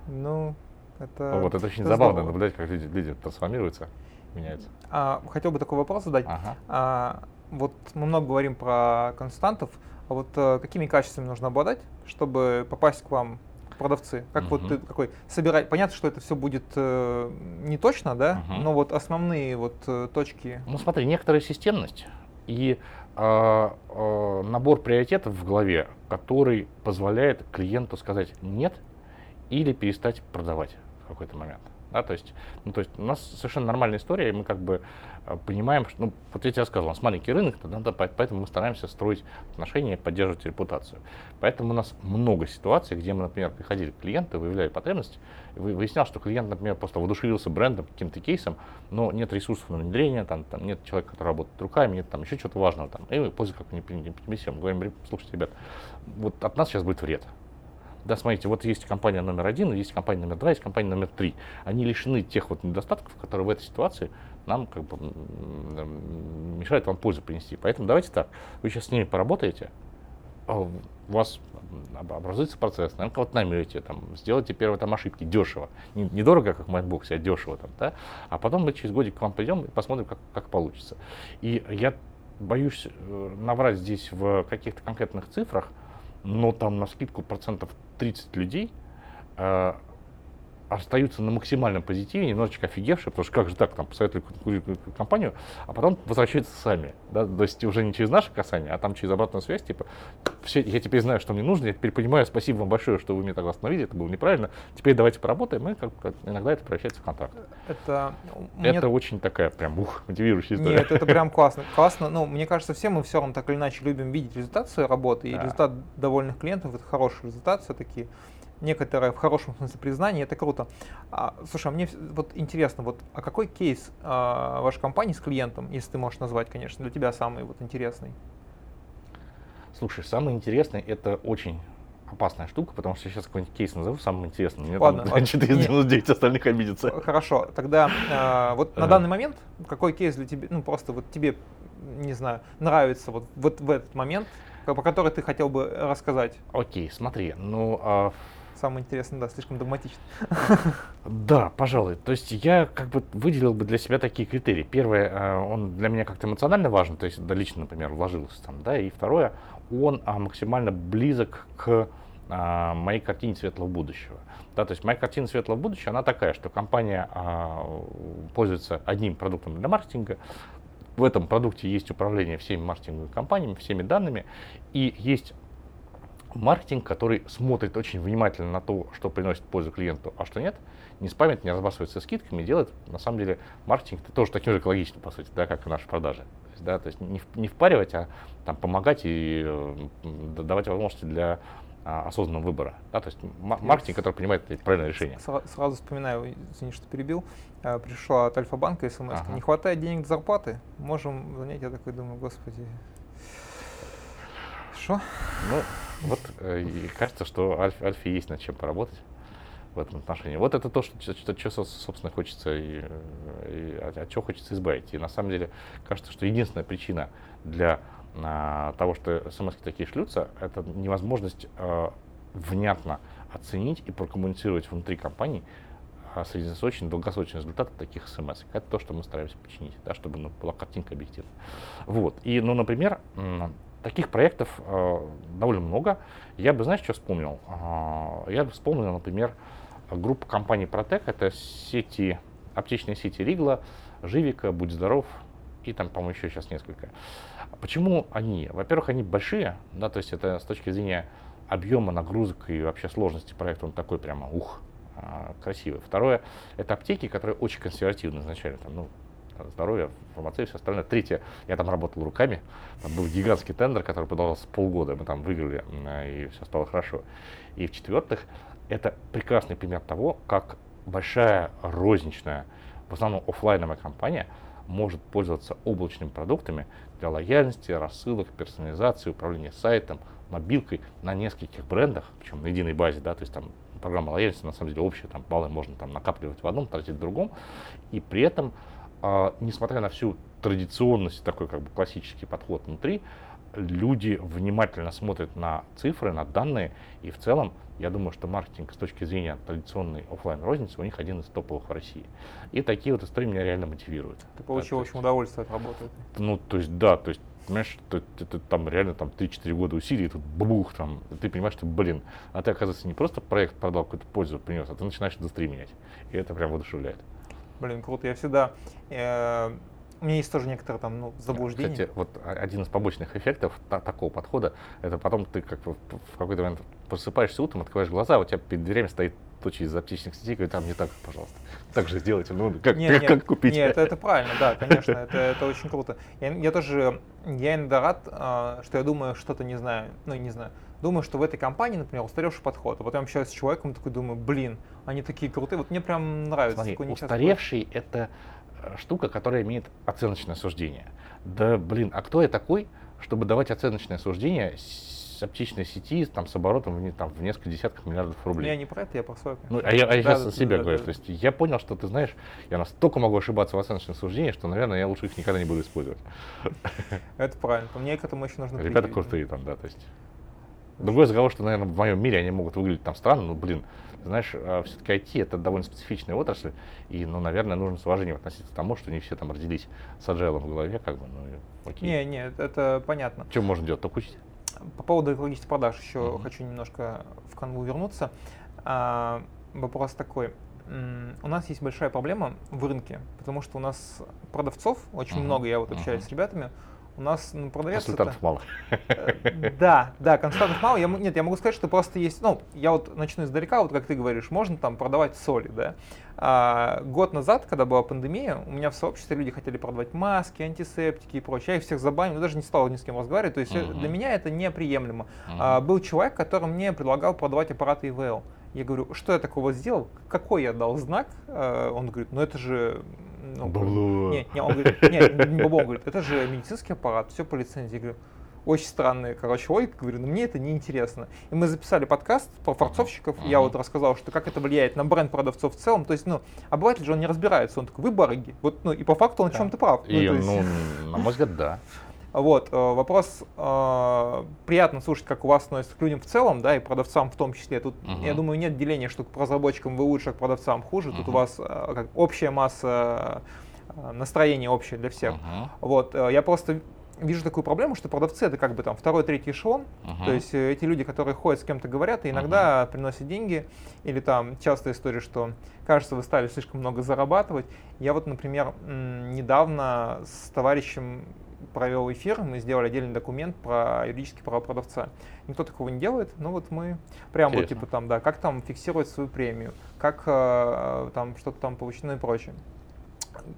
Ну, это... Вот, это очень это забавно здорово. наблюдать, как люди, люди трансформируются, меняются. А, хотел бы такой вопрос задать. Ага. А, вот мы много говорим про константов, а вот а, какими качествами нужно обладать, чтобы попасть к вам продавцы? Как uh-huh. вот ты какой собирать? Понятно, что это все будет э, не точно, да, uh-huh. но вот основные вот э, точки. Ну смотри, некоторая системность и э, э, набор приоритетов в голове, который позволяет клиенту сказать нет или перестать продавать в какой-то момент. Да, то есть, ну, то есть у нас совершенно нормальная история, и мы как бы э, понимаем, что, ну, вот я тебе сказал, у нас маленький рынок, да, поэтому мы стараемся строить отношения, поддерживать репутацию. Поэтому у нас много ситуаций, где мы, например, приходили к клиенту, выявляли потребность, выяснял, что клиент, например, просто воодушевился брендом, каким-то кейсом, но нет ресурсов на внедрение, там, там нет человека, который работает руками, нет там еще чего-то важного, там, и мы пользу как не принесем. Говорим, слушайте, ребят, вот от нас сейчас будет вред да, смотрите, вот есть компания номер один, есть компания номер два, есть компания номер три. Они лишены тех вот недостатков, которые в этой ситуации нам как бы мешают вам пользу принести. Поэтому давайте так, вы сейчас с ними поработаете, а у вас образуется процесс, наверное, кого-то наймете, там, сделайте первые там ошибки дешево. Не, не как в Mindbox е, а дешево там, да? А потом мы через годик к вам придем и посмотрим, как, как получится. И я боюсь э, наврать здесь в каких-то конкретных цифрах, но там на скидку процентов 30 людей э, остаются на максимальном позитиве, немножечко офигевшие, потому что как же так, там, посоветовали какую-то компанию, а потом возвращаются сами, да, то есть уже не через наше касание, а там через обратную связь, типа, все, я теперь знаю, что мне нужно, я теперь понимаю, спасибо вам большое, что вы меня тогда остановили, это было неправильно, теперь давайте поработаем, и как, как иногда это превращается в контракт. Это, это очень такая прям, ух, мотивирующая история. Нет, это прям классно, классно, ну, мне кажется, все мы все равно так или иначе любим видеть результат своей работы, и да. результат довольных клиентов, это хороший результат все-таки, некоторое в хорошем смысле признание, это круто. А, слушай, а мне вот интересно, вот а какой кейс а, вашей компании с клиентом, если ты можешь назвать, конечно, для тебя самый вот интересный? Слушай, самый интересный это очень опасная штука, потому что я сейчас какой-нибудь кейс назову самым интересным. Мне Ладно, там 499 остальных обидятся. Хорошо, тогда э, вот на данный момент какой кейс для тебя, ну просто вот тебе, не знаю, нравится вот, вот в этот момент, по который ты хотел бы рассказать? Окей, смотри, ну а, самое интересное, да, слишком догматично. Да, пожалуй. То есть я как бы выделил бы для себя такие критерии. Первое, э, он для меня как-то эмоционально важен, то есть лично, например, вложился там, да, и второе, он а, максимально близок к а, моей картине светлого будущего. Да, то есть моя картина светлого будущего, она такая, что компания а, пользуется одним продуктом для маркетинга, в этом продукте есть управление всеми маркетинговыми компаниями, всеми данными, и есть маркетинг, который смотрит очень внимательно на то, что приносит пользу клиенту, а что нет, не спамит, не разбрасывается скидками, делает, на самом деле, маркетинг -то тоже таким же экологичным, по сути, да, как и наши продажи. То есть, да, то есть не, не впаривать, а там, помогать и э, давать возможности для а, осознанного выбора. Да, то есть маркетинг, который принимает правильное решение. Сразу вспоминаю, извини, что перебил, э, пришла от Альфа-банка смс, ага. не хватает денег до зарплаты, можем занять, я такой думаю, господи, что? Ну, вот э, и кажется, что Альфе, Альфе есть над чем поработать в этом отношении. Вот это то, что, что, что собственно, хочется и, и от, от чего хочется избавить. И на самом деле кажется, что единственная причина для а, того, что смс такие шлются, это невозможность а, внятно оценить и прокоммуницировать внутри компании а, среднесрочный, долгосрочный результат таких смс. Это то, что мы стараемся починить, да, чтобы ну, была картинка объективна. Вот. И, ну, например, таких проектов э, довольно много. Я бы, знаешь, что вспомнил? Э, я бы вспомнил, например, группу компаний Протек. Это сети, аптечные сети Ригла, Живика, Будь здоров и там, по-моему, еще сейчас несколько. Почему они? Во-первых, они большие, да, то есть это с точки зрения объема нагрузок и вообще сложности проекта, он такой прямо, ух, э, красивый. Второе, это аптеки, которые очень консервативны изначально, там, ну, здоровья, фармация и все остальное. Третье, я там работал руками, там был гигантский тендер, который продолжался полгода, мы там выиграли, и все стало хорошо. И в-четвертых, это прекрасный пример того, как большая розничная, в основном офлайновая компания может пользоваться облачными продуктами для лояльности, рассылок, персонализации, управления сайтом, мобилкой на нескольких брендах, причем на единой базе, да, то есть там программа лояльности на самом деле общая, там баллы можно там накапливать в одном, тратить в другом, и при этом несмотря на всю традиционность, такой как бы классический подход внутри, люди внимательно смотрят на цифры, на данные, и в целом, я думаю, что маркетинг с точки зрения традиционной офлайн розницы у них один из топовых в России. И такие вот истории меня реально мотивируют. Ты получил, да, в общем, удовольствие от работы. Ну, то есть, да, то есть, понимаешь, это, это там реально там 3-4 года усилий, тут бабух там, ты понимаешь, что, блин, а ты, оказывается, не просто проект продал, какую-то пользу принес, а ты начинаешь индустрию менять. И это прям воодушевляет. Блин, круто. Я всегда... Э, у меня есть тоже некоторые там ну, заблуждения. Кстати, вот один из побочных эффектов та, такого подхода, это потом ты как в, какой-то момент просыпаешься утром, открываешь глаза, у тебя перед дверями стоит точка из аптечных сетей, говорит, там не так, пожалуйста. Так же сделайте, ну, как, нет, как, нет, как купить? Нет, это, это правильно, да, конечно, это, это очень круто. Я, я тоже, я иногда рад, а, что я думаю, что-то не знаю, ну, не знаю, думаю, что в этой компании, например, устаревший подход, а потом общаюсь с человеком, такой думаю, блин, они такие крутые, вот мне прям нравится. Смотри, такой устаревший — это э, штука, которая имеет оценочное суждение. Да, блин, а кто я такой, чтобы давать оценочное суждение с аптечной сети там, с оборотом в, там, в несколько десятков миллиардов рублей. Я не про это, я про свой. Ну, а я, а я да, сейчас да, себя да, говорю. Да. То есть я понял, что ты знаешь, я настолько могу ошибаться в оценочном суждении, что, наверное, я лучше их никогда не буду использовать. Это правильно. Мне к этому еще нужно Ребята крутые там, да, то есть. Другой разговор, что, наверное, в моем мире они могут выглядеть там странно, но, блин, знаешь, а, все-таки IT это довольно специфичная отрасль, и, ну, наверное, нужно с уважением относиться к тому, что не все там родились с agile в голове, как бы, ну, окей. Не, не, это понятно. Что можно делать, только учить? По поводу экологических продаж еще mm-hmm. хочу немножко в канву вернуться. А, вопрос такой. у нас есть большая проблема в рынке, потому что у нас продавцов очень Мгм. много, я вот общаюсь с ребятами, у нас ну, продавец это- Консультантов мало. Э, Да, да, консультантов мало. Я, нет, я могу сказать, что просто есть, ну, я вот начну издалека, вот как ты говоришь, можно там продавать соли, да. А, год назад, когда была пандемия, у меня в сообществе люди хотели продавать маски, антисептики и прочее. Я их всех забанил, даже не стал ни с кем разговаривать. То есть Мгм. для меня это неприемлемо. Мгм. А, был человек, который мне предлагал продавать аппараты ИВЛ. Я говорю, что я такого сделал? Какой я дал знак? А, Он говорит, ну это же... ну, Бабло. не, не, он говорит, не, не бабло, он говорит, это же медицинский аппарат, все по лицензии. Я говорю, очень странная, короче, логика, говорю, но мне это не интересно. И мы записали подкаст про форцовщиков, я Мгм. вот рассказал, что как это влияет на бренд продавцов в целом, то есть, ну, обыватель же он не разбирается, он такой, вы барыги, вот, ну, и по факту он в Да. чем-то прав. Ну, И, то есть- ну, на мой взгляд, да. Вот, э, вопрос, э, приятно слушать, как у вас относятся к людям в целом, да, и продавцам в том числе. Тут, Мгм. я думаю, нет деления, что к разработчикам вы лучше, а к продавцам хуже. Тут у вас э, как общая масса э, настроения общее для всех. Мгм. Вот, э, я просто вижу такую проблему, что продавцы это как бы там второй, третий эшелон, Мгм. то есть э, эти люди, которые ходят с кем-то говорят, и иногда приносят деньги, или там частая история, что кажется, вы стали слишком много зарабатывать. Я вот, например, недавно с товарищем провел эфир, мы сделали отдельный документ про юридические права продавца. Никто такого не делает, но вот мы прям вот типа там, да, как там фиксировать свою премию, как э, там что-то там получить, ну и прочее.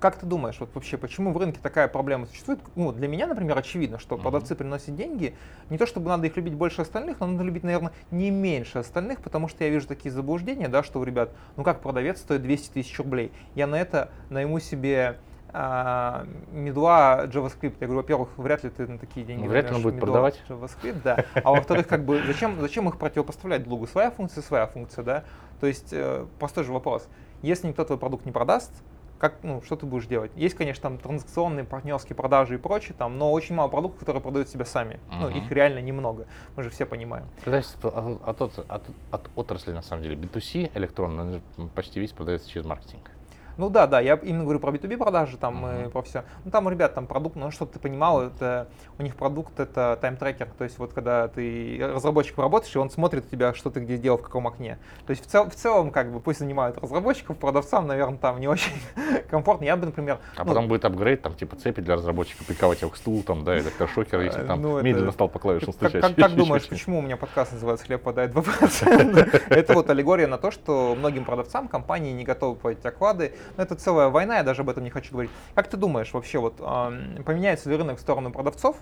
Как ты думаешь, вот вообще, почему в рынке такая проблема существует? Ну, для меня, например, очевидно, что Мгм. продавцы приносят деньги. Не то чтобы надо их любить больше остальных, но надо любить, наверное, не меньше остальных, потому что я вижу такие заблуждения, да, что у ребят, ну как продавец стоит 200 тысяч рублей. Я на это найму себе а, медла JavaScript. Я говорю, во-первых, вряд ли ты на такие деньги Ну, вряд ли он будет медла продавать. JavaScript, да. А во-вторых, как бы, зачем, зачем их противопоставлять друг другу? Своя функция, своя функция, да. То есть, э, простой же вопрос. Если никто твой продукт не продаст, как, ну, что ты будешь делать? Есть, конечно, там транзакционные, партнерские продажи и прочее, там, но очень мало продуктов, которые продают себя сами. Ну, Мгм. их реально немного. Мы же все понимаем. Ты знаешь, от, от, от- от- от отрасли, на самом деле, B2C электронно почти весь продается через маркетинг. Ну да, да, я именно говорю про B2B продажи, там и Мгм. про все. Ну там у ребят там продукт, ну чтобы ты понимал, это у них продукт это тайм-трекер, то есть вот когда ты разработчиком работаешь, и он смотрит у тебя, что ты где делал, в каком окне. То есть в, цел, в целом как бы пусть занимают разработчиков, продавцам, наверное, там не очень комфортно. Я бы, например, А ну, потом будет апгрейд, там, типа цепи для разработчика, приковать его к стулу, там, да, электрошокер, если Э, там ну, это- медленно стал по клавишам Как, стучать. как- как думаешь, почему у меня подкаст называется «Хлеб подает 2%»? Это вот аллегория на то, что многим продавцам компании не готовы платить оклады. Но это целая война, я даже об этом не хочу говорить. Как ты думаешь вообще, вот поменяется ли рынок в сторону продавцов?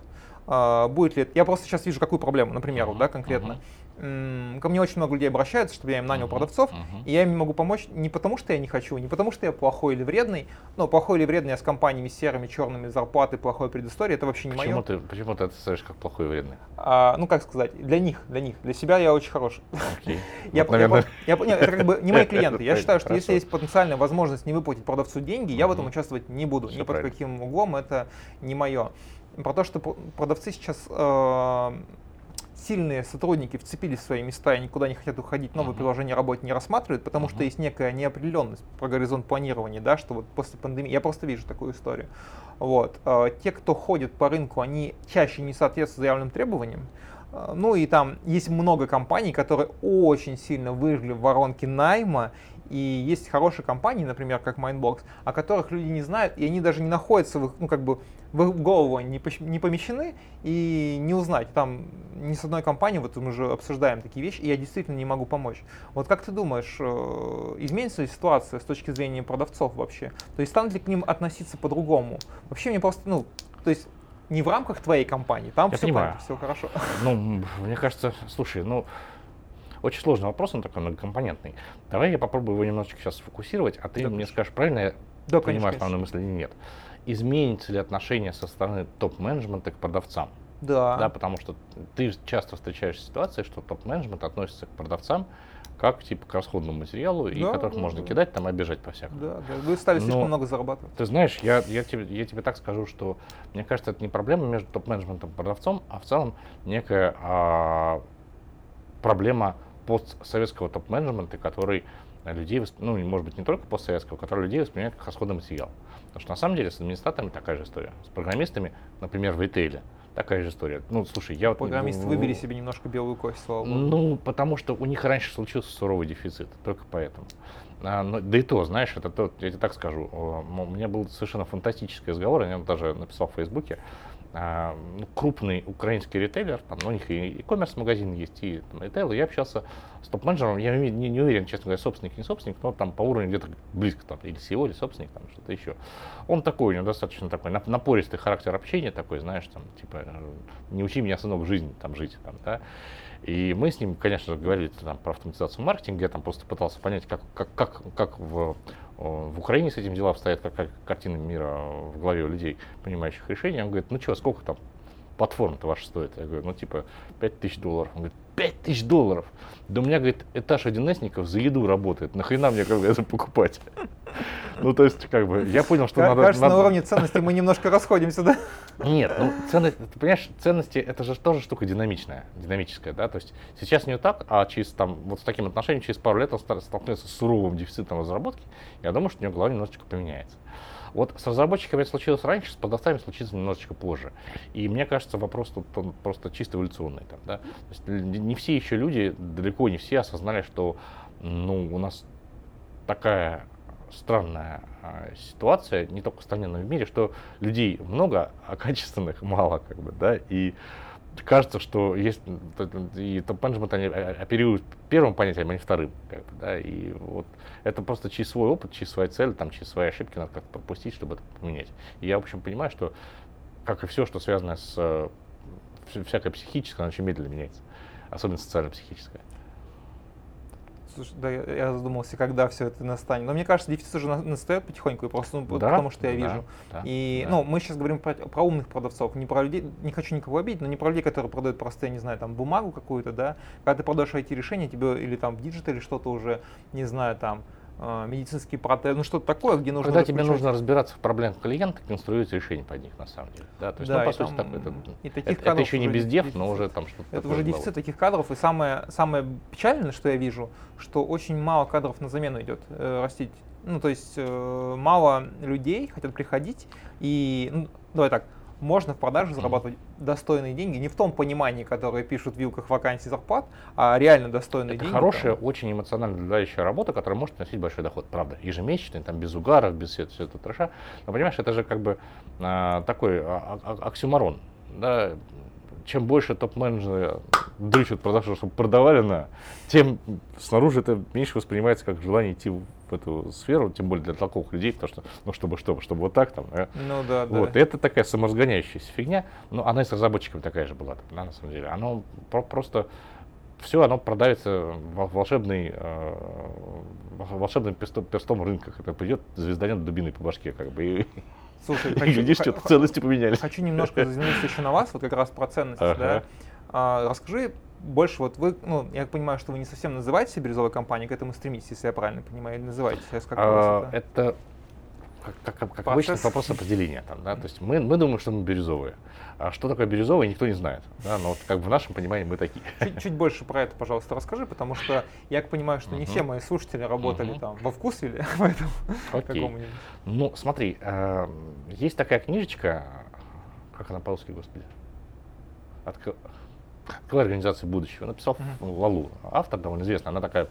А, Будет ли Я просто сейчас вижу какую проблему, например, вот, да, конкретно. М, Ко мне очень много людей обращаются, чтобы я им нанял Мгм, продавцов, мгм. и я им могу помочь не потому, что я не хочу, не потому, что я плохой или вредный. Но плохой или вредный я с компаниями серыми, черными, зарплаты, плохой предыстории, это вообще не мое. Почему ты, почему ты это ставишь как плохой и вредный? А, ну, как сказать, для них, для них. Для себя я очень хороший. Окей. Я, Вот, по- я наверное, я это как бы не мои клиенты. Я считаю, что если есть потенциальная возможность не выплатить продавцу деньги, я в этом участвовать не буду. Всё Ни под правильно. каким углом это не мое. Про то, что продавцы сейчас э, сильные сотрудники вцепились в свои места и никуда не хотят уходить, новые Мгм. приложения работы не рассматривают, потому что Мгм. есть некая неопределенность про горизонт планирования, да, что вот после пандемии, я просто вижу такую историю. Вот. Э, Те, кто ходит по рынку, они чаще не соответствуют заявленным требованиям. Э, Ну и там есть много компаний, которые очень сильно выжили в воронке найма, и есть хорошие компании, например, как Mindbox, о которых люди не знают, и они даже не находятся в их, ну, как бы, в голову они не помещены, и не узнать. Там ни с одной компанией, вот мы уже обсуждаем такие вещи, и я действительно не могу помочь. Вот как ты думаешь, э, изменится ли ситуация с точки зрения продавцов вообще? То есть станут ли к ним относиться по-другому? Вообще мне просто, ну, то есть не в рамках твоей компании, там Я все понимаю. все хорошо. Ну, мне кажется, слушай, ну, очень сложный вопрос, он такой многокомпонентный. Давай я попробую его немножечко сейчас сфокусировать, а ты Да, мне конечно. скажешь, правильно я Да, понимаю конечно, основную мысль или нет. Изменится ли отношение со стороны топ-менеджмента к продавцам? Да. Да, потому что ты часто встречаешь ситуации, что топ-менеджмент относится к продавцам как типа к расходному материалу, и Да, которых да, можно да. кидать там и обижать по-всякому. Да, да. Вы стали слишком Но- много зарабатывать. Ты знаешь, я, я, тебе, я тебе так скажу, что мне кажется, это не проблема между топ-менеджментом и продавцом, а в целом некая а, проблема постсоветского топ-менеджмента, который людей, ну, может быть, не только постсоветского, который людей воспринимает как расходный материал. Потому что на самом деле с администраторами такая же история. С программистами, например, в ритейле, Такая же история. Ну, слушай, я... Вот, выбили себе немножко белую кость, слава богу. Ну, потому что у них раньше случился суровый дефицит, только поэтому. А, но, да и то, знаешь, это то, я тебе так скажу, у меня был совершенно фантастический разговор, я даже написал в Фейсбуке, ну, крупный украинский ритейлер, там у них и e-commerce магазин есть, и там, ритейл, я общался с топ-менеджером, я не, не уверен, честно говоря, собственник, не собственник, но там по уровню где-то близко, там, или SEO, или собственник, там что-то еще. Он такой, у него достаточно такой напористый характер общения, такой, знаешь, там, типа, не учи меня, сынок, жизнь там жить, там, да. И мы с ним, конечно, говорили там, про автоматизацию маркетинга, я там просто пытался понять, как, как, как, как в в Украине с этим дела обстоят, как, как картина мира в голове у людей, принимающих решения. Он говорит, ну что, сколько там платформа-то ваша стоит? Я говорю, ну типа 5 тысяч долларов. Он говорит, 5 тысяч долларов? Да у меня, говорит, этаж 1 за еду работает. Нахрена мне как бы это покупать? Ну, то есть, как бы, я понял, что надо... Кажется, на уровне ценностей мы немножко расходимся, да? Нет, ну, ценности, ты понимаешь, ценности, это же тоже штука динамичная, динамическая, да, то есть сейчас не так, а через, там, вот с таким отношением, через пару лет он столкнется с суровым дефицитом разработки, я думаю, что у него голова немножечко поменяется. Вот с разработчиками это случилось раньше, с подоставами случится немножечко позже. И мне кажется, вопрос тут он просто чисто эволюционный. Там, да? То есть не все еще люди, далеко не все осознали, что ну, у нас такая странная а, ситуация, не только в стране, но и в мире, что людей много, а качественных мало, как бы, да, и кажется, что есть и топ-менеджмент они оперируют первым понятием, а не вторым, как бы, да, и вот это просто через свой опыт, через свои цели, там, через свои ошибки надо как-то пропустить, чтобы это поменять. И я, в общем, понимаю, что, как и все, что связано с э, всякое психическое, оно очень медленно меняется, особенно социально-психическое. Да, я, задумался, когда все это настанет. Но мне кажется, дефицит уже настает потихоньку, просто ну, да, потому что я вижу. Да, и, да. ну, мы сейчас говорим про, про умных продавцов, не про людей, не хочу никого обидеть, но не про людей, которые продают просто, я не знаю, там, бумагу какую-то, да. Когда ты продаешь IT-решение, тебе или там в диджитале что-то уже, не знаю, там, а, медицинский протез, ну что-то такое, где нужно... Когда тебе нужно разбираться в проблемах клиента, конструировать решение под них на самом деле. Да, то есть, да, ну, по сути, там, это, и таких это, это еще не bizdev, но уже там что-то Это уже дефицит таких кадров, и самое, самое печальное, что я вижу, что очень мало кадров на замену идет э, растить. Ну, то есть э, мало людей хотят приходить, и, ну, давай так, можно в продаже зарабатывать достойные деньги, не в том понимании, которое пишут в вилках вакансий зарплат, а реально достойные Это деньги. хорошая, там. очень эмоционально влияющая работа, которая может приносить большой доход, правда, ежемесячный, там без угаров, без всего этого трэша. Но понимаешь, это же как бы а, такой а, а, оксюмарон, да, чем больше топ-менеджеры дрючат продавцов, чтобы продавали на, тем снаружи это меньше воспринимается как желание идти эту сферу, тем более для толковых людей, потому что, ну, чтобы, чтобы, чтобы вот так там. Да? Ну да, вот. да. Это такая саморазгоняющаяся фигня, но она и с разработчиками такая же была, да, на самом деле. Оно про просто все оно продается в волшебный, э, волшебным перстом, перстом рынках. Это придет, звезданет дубиной по башке, как бы, и, Слушай, хочу, видишь, что ценности поменялись. Хочу немножко замениться еще на вас, вот как раз про ценности, ага. да. А, расскажи больше, вот вы, ну, я понимаю, что вы не совсем называете себя бирюзовой компанией, к этому стремитесь, если я правильно понимаю, или называете сейчас как а, это? Это как, как, как обычно вопрос определения. Там, да? То есть мы, мы думаем, что мы бирюзовые. А что такое бирюзовый, никто не знает. Да? Но вот как бы в нашем понимании мы такие. Чуть, чуть больше про это, пожалуйста, расскажи, потому что я понимаю, что не все мои слушатели работали там во вкусе или поэтому какому-нибудь. Ну, смотри, э, есть такая книжечка, как она по-русски, господи? Какой организации будущего? Написал uh-huh. Лалу. Автор довольно известный. Она такая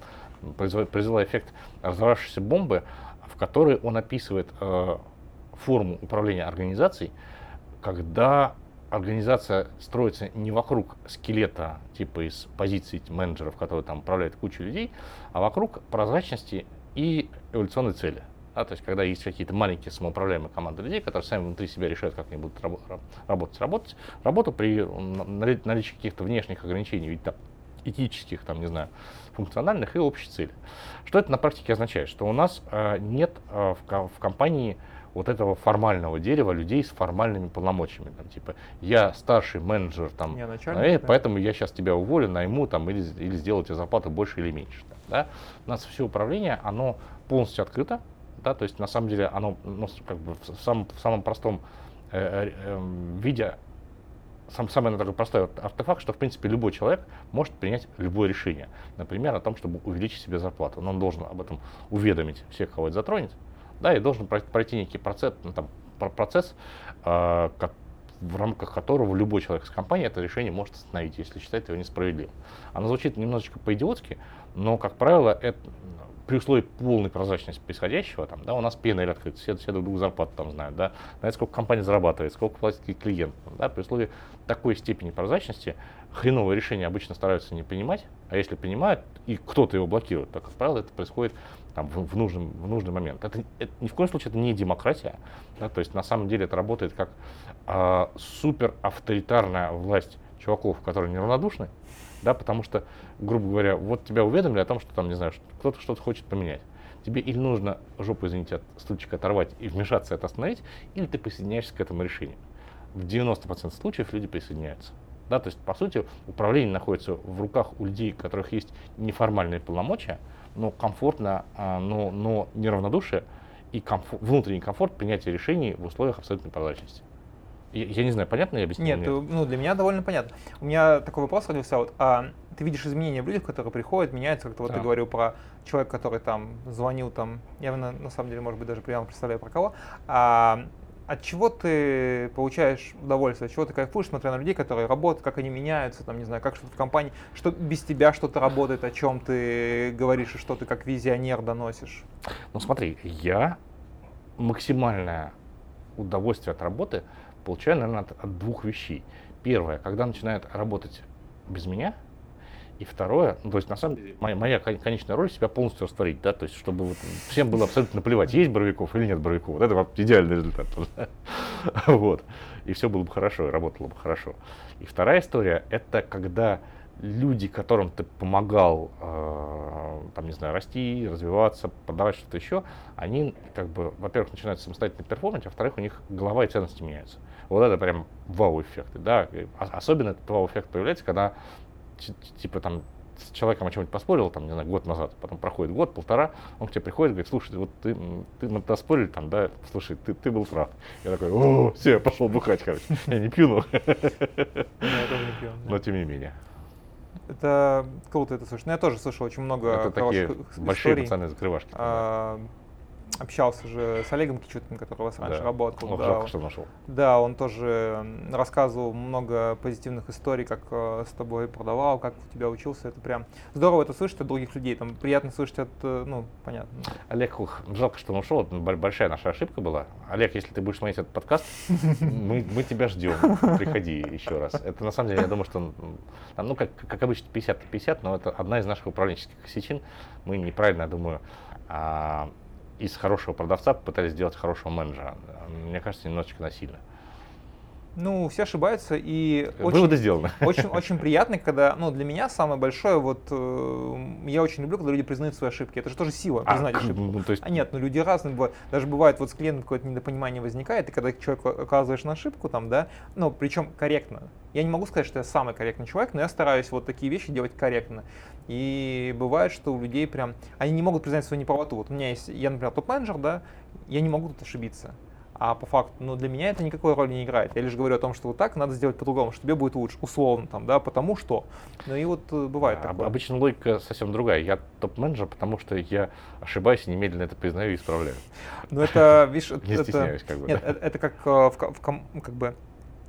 произвела эффект разорвавшейся бомбы, в которой он описывает э, форму управления организацией, когда организация строится не вокруг скелета, типа из позиций менеджеров, которые там управляют кучу людей, а вокруг прозрачности и эволюционной цели. Да, то есть, когда есть какие-то маленькие самоуправляемые команды людей, которые сами внутри себя решают, как они будут раб- работать, работать, работу при наличии каких-то внешних ограничений, ведь там, этических, там, не знаю, функциональных и общей цели. Что это на практике означает? Что у нас э, нет э, в, в компании вот этого формального дерева людей с формальными полномочиями. Там, типа, я старший менеджер, там, я начальник, э, да. поэтому я сейчас тебя уволю, найму там, или, или сделаю тебе зарплату больше или меньше. Там, да? У нас все управление, оно полностью открыто, да, то есть на самом деле оно ну, как бы в, самом, в самом простом э, э, эм, виде сам, самый такой простой артефакт, что в принципе любой человек может принять любое решение. Например, о том, чтобы увеличить себе зарплату. Но он должен об этом уведомить всех, кого это затронет, да, и должен пройти некий процесс, ну, там, процесс э, как в рамках которого любой человек из компании это решение может остановить, если считает его несправедливым. Оно звучит немножечко по-идиотски, но, как правило, это при условии полной прозрачности происходящего, там, да, у нас P&L открыт, все, все друг друга зарплату там знают, да, знают, сколько компания зарабатывает, сколько платит клиент, да, при условии такой степени прозрачности хреновые решения обычно стараются не принимать, а если принимают и кто-то его блокирует, то, как правило, это происходит там, в, в, нужный, в нужный момент. Это, это ни в коем случае это не демократия, да, то есть на самом деле это работает как э, супер авторитарная власть чуваков, которые неравнодушны, да, потому что, грубо говоря, вот тебя уведомили о том, что там, не знаю, кто-то что-то хочет поменять. Тебе или нужно жопу, извините, от стульчика оторвать и вмешаться это остановить, или ты присоединяешься к этому решению. В 90% случаев люди присоединяются. Да, то есть, по сути, управление находится в руках у людей, у которых есть неформальные полномочия, но комфортно, а, но, но неравнодушие и комфорт, внутренний комфорт принятия решений в условиях абсолютной прозрачности. Я, я не знаю, понятно я объяснил? Нет, нет, ну для меня довольно понятно. У меня такой вопрос родился. Вот, а, ты видишь изменения в людях, которые приходят, меняются, как-то вот да. ты говорил про человека, который там звонил, там, я на, на самом деле, может быть, даже прямо представляю про кого. А, от чего ты получаешь удовольствие, от чего ты кайфуешь, смотря на людей, которые работают, как они меняются, там, не знаю, как что-то в компании, что без тебя что-то работает, о чем ты говоришь и что ты как визионер доносишь? Ну смотри, я максимальное удовольствие от работы получаю, наверное, от, от двух вещей. Первое, когда начинает работать без меня, и второе, ну, то есть на самом деле моя, моя конечная роль себя полностью растворить, да, то есть чтобы вот всем было абсолютно наплевать, есть Боровиков или нет Боровиков. Вот это идеальный результат. Вот. И все было бы хорошо, и работало бы хорошо. И вторая история, это когда люди, которым ты помогал, э, там, не знаю, расти, развиваться, продавать что-то еще, они, как бы, во-первых, начинают самостоятельно перформить, а во-вторых, у них голова и ценности меняются. Вот это прям вау-эффекты, да. Особенно этот вау-эффект появляется, когда, типа, там, с человеком о чем-нибудь поспорил, там, не знаю, год назад, потом проходит год, полтора, он к тебе приходит и говорит, слушай, вот ты, ты мы поспорили там, да, слушай, ты, ты был прав. Я такой, о, все, я пошел бухать, короче. Я не пью, но... Но тем не менее. Это круто это слышать. Ну, я тоже слышал очень много Это такие большие эмоциональные закрывашки. А, общался же с Олегом Кичуткин, который у вас раньше да. работал. Ох, да, жалко, что нашел. Да, он тоже рассказывал много позитивных историй, как э, с тобой продавал, как у тебя учился. Это прям здорово это слышать от других людей. Там приятно слышать от, э, ну, понятно. Олег, жалко, что он ушел. Это большая наша ошибка была. Олег, если ты будешь смотреть этот подкаст, мы, мы тебя ждем. Приходи еще раз. Это на самом деле, я думаю, что, ну, как, как обычно, 50 50, но это одна из наших управленческих осечин. Мы неправильно, я думаю, а, из хорошего продавца пытались сделать хорошего менеджера. Мне кажется, немножечко насильно. Ну, все ошибаются, и Выводы очень, сделаны. Очень, очень приятно, когда, ну, для меня самое большое, вот, э, я очень люблю, когда люди признают свои ошибки. Это же тоже сила, а, признать а, ошибку. Ну, то есть... А нет, ну, люди разные бывают. Даже бывает, вот с клиентом какое-то недопонимание возникает, и когда человек оказываешь на ошибку, там, да, ну, причем корректно. Я не могу сказать, что я самый корректный человек, но я стараюсь вот такие вещи делать корректно. И бывает, что у людей прям, они не могут признать свою неправоту. Вот у меня есть, я, например, топ-менеджер, да, я не могу тут ошибиться. А по факту, ну, для меня это никакой роли не играет. Я лишь говорю о том, что вот так надо сделать по-другому, что тебе будет лучше, условно, там, да, потому что. Ну и вот э, бывает а, такое. Обычно логика совсем другая. Я топ-менеджер, потому что я ошибаюсь и немедленно это признаю и исправляю. Ну это, видишь, не стесняюсь, как бы. Нет, это как э, в, в, как бы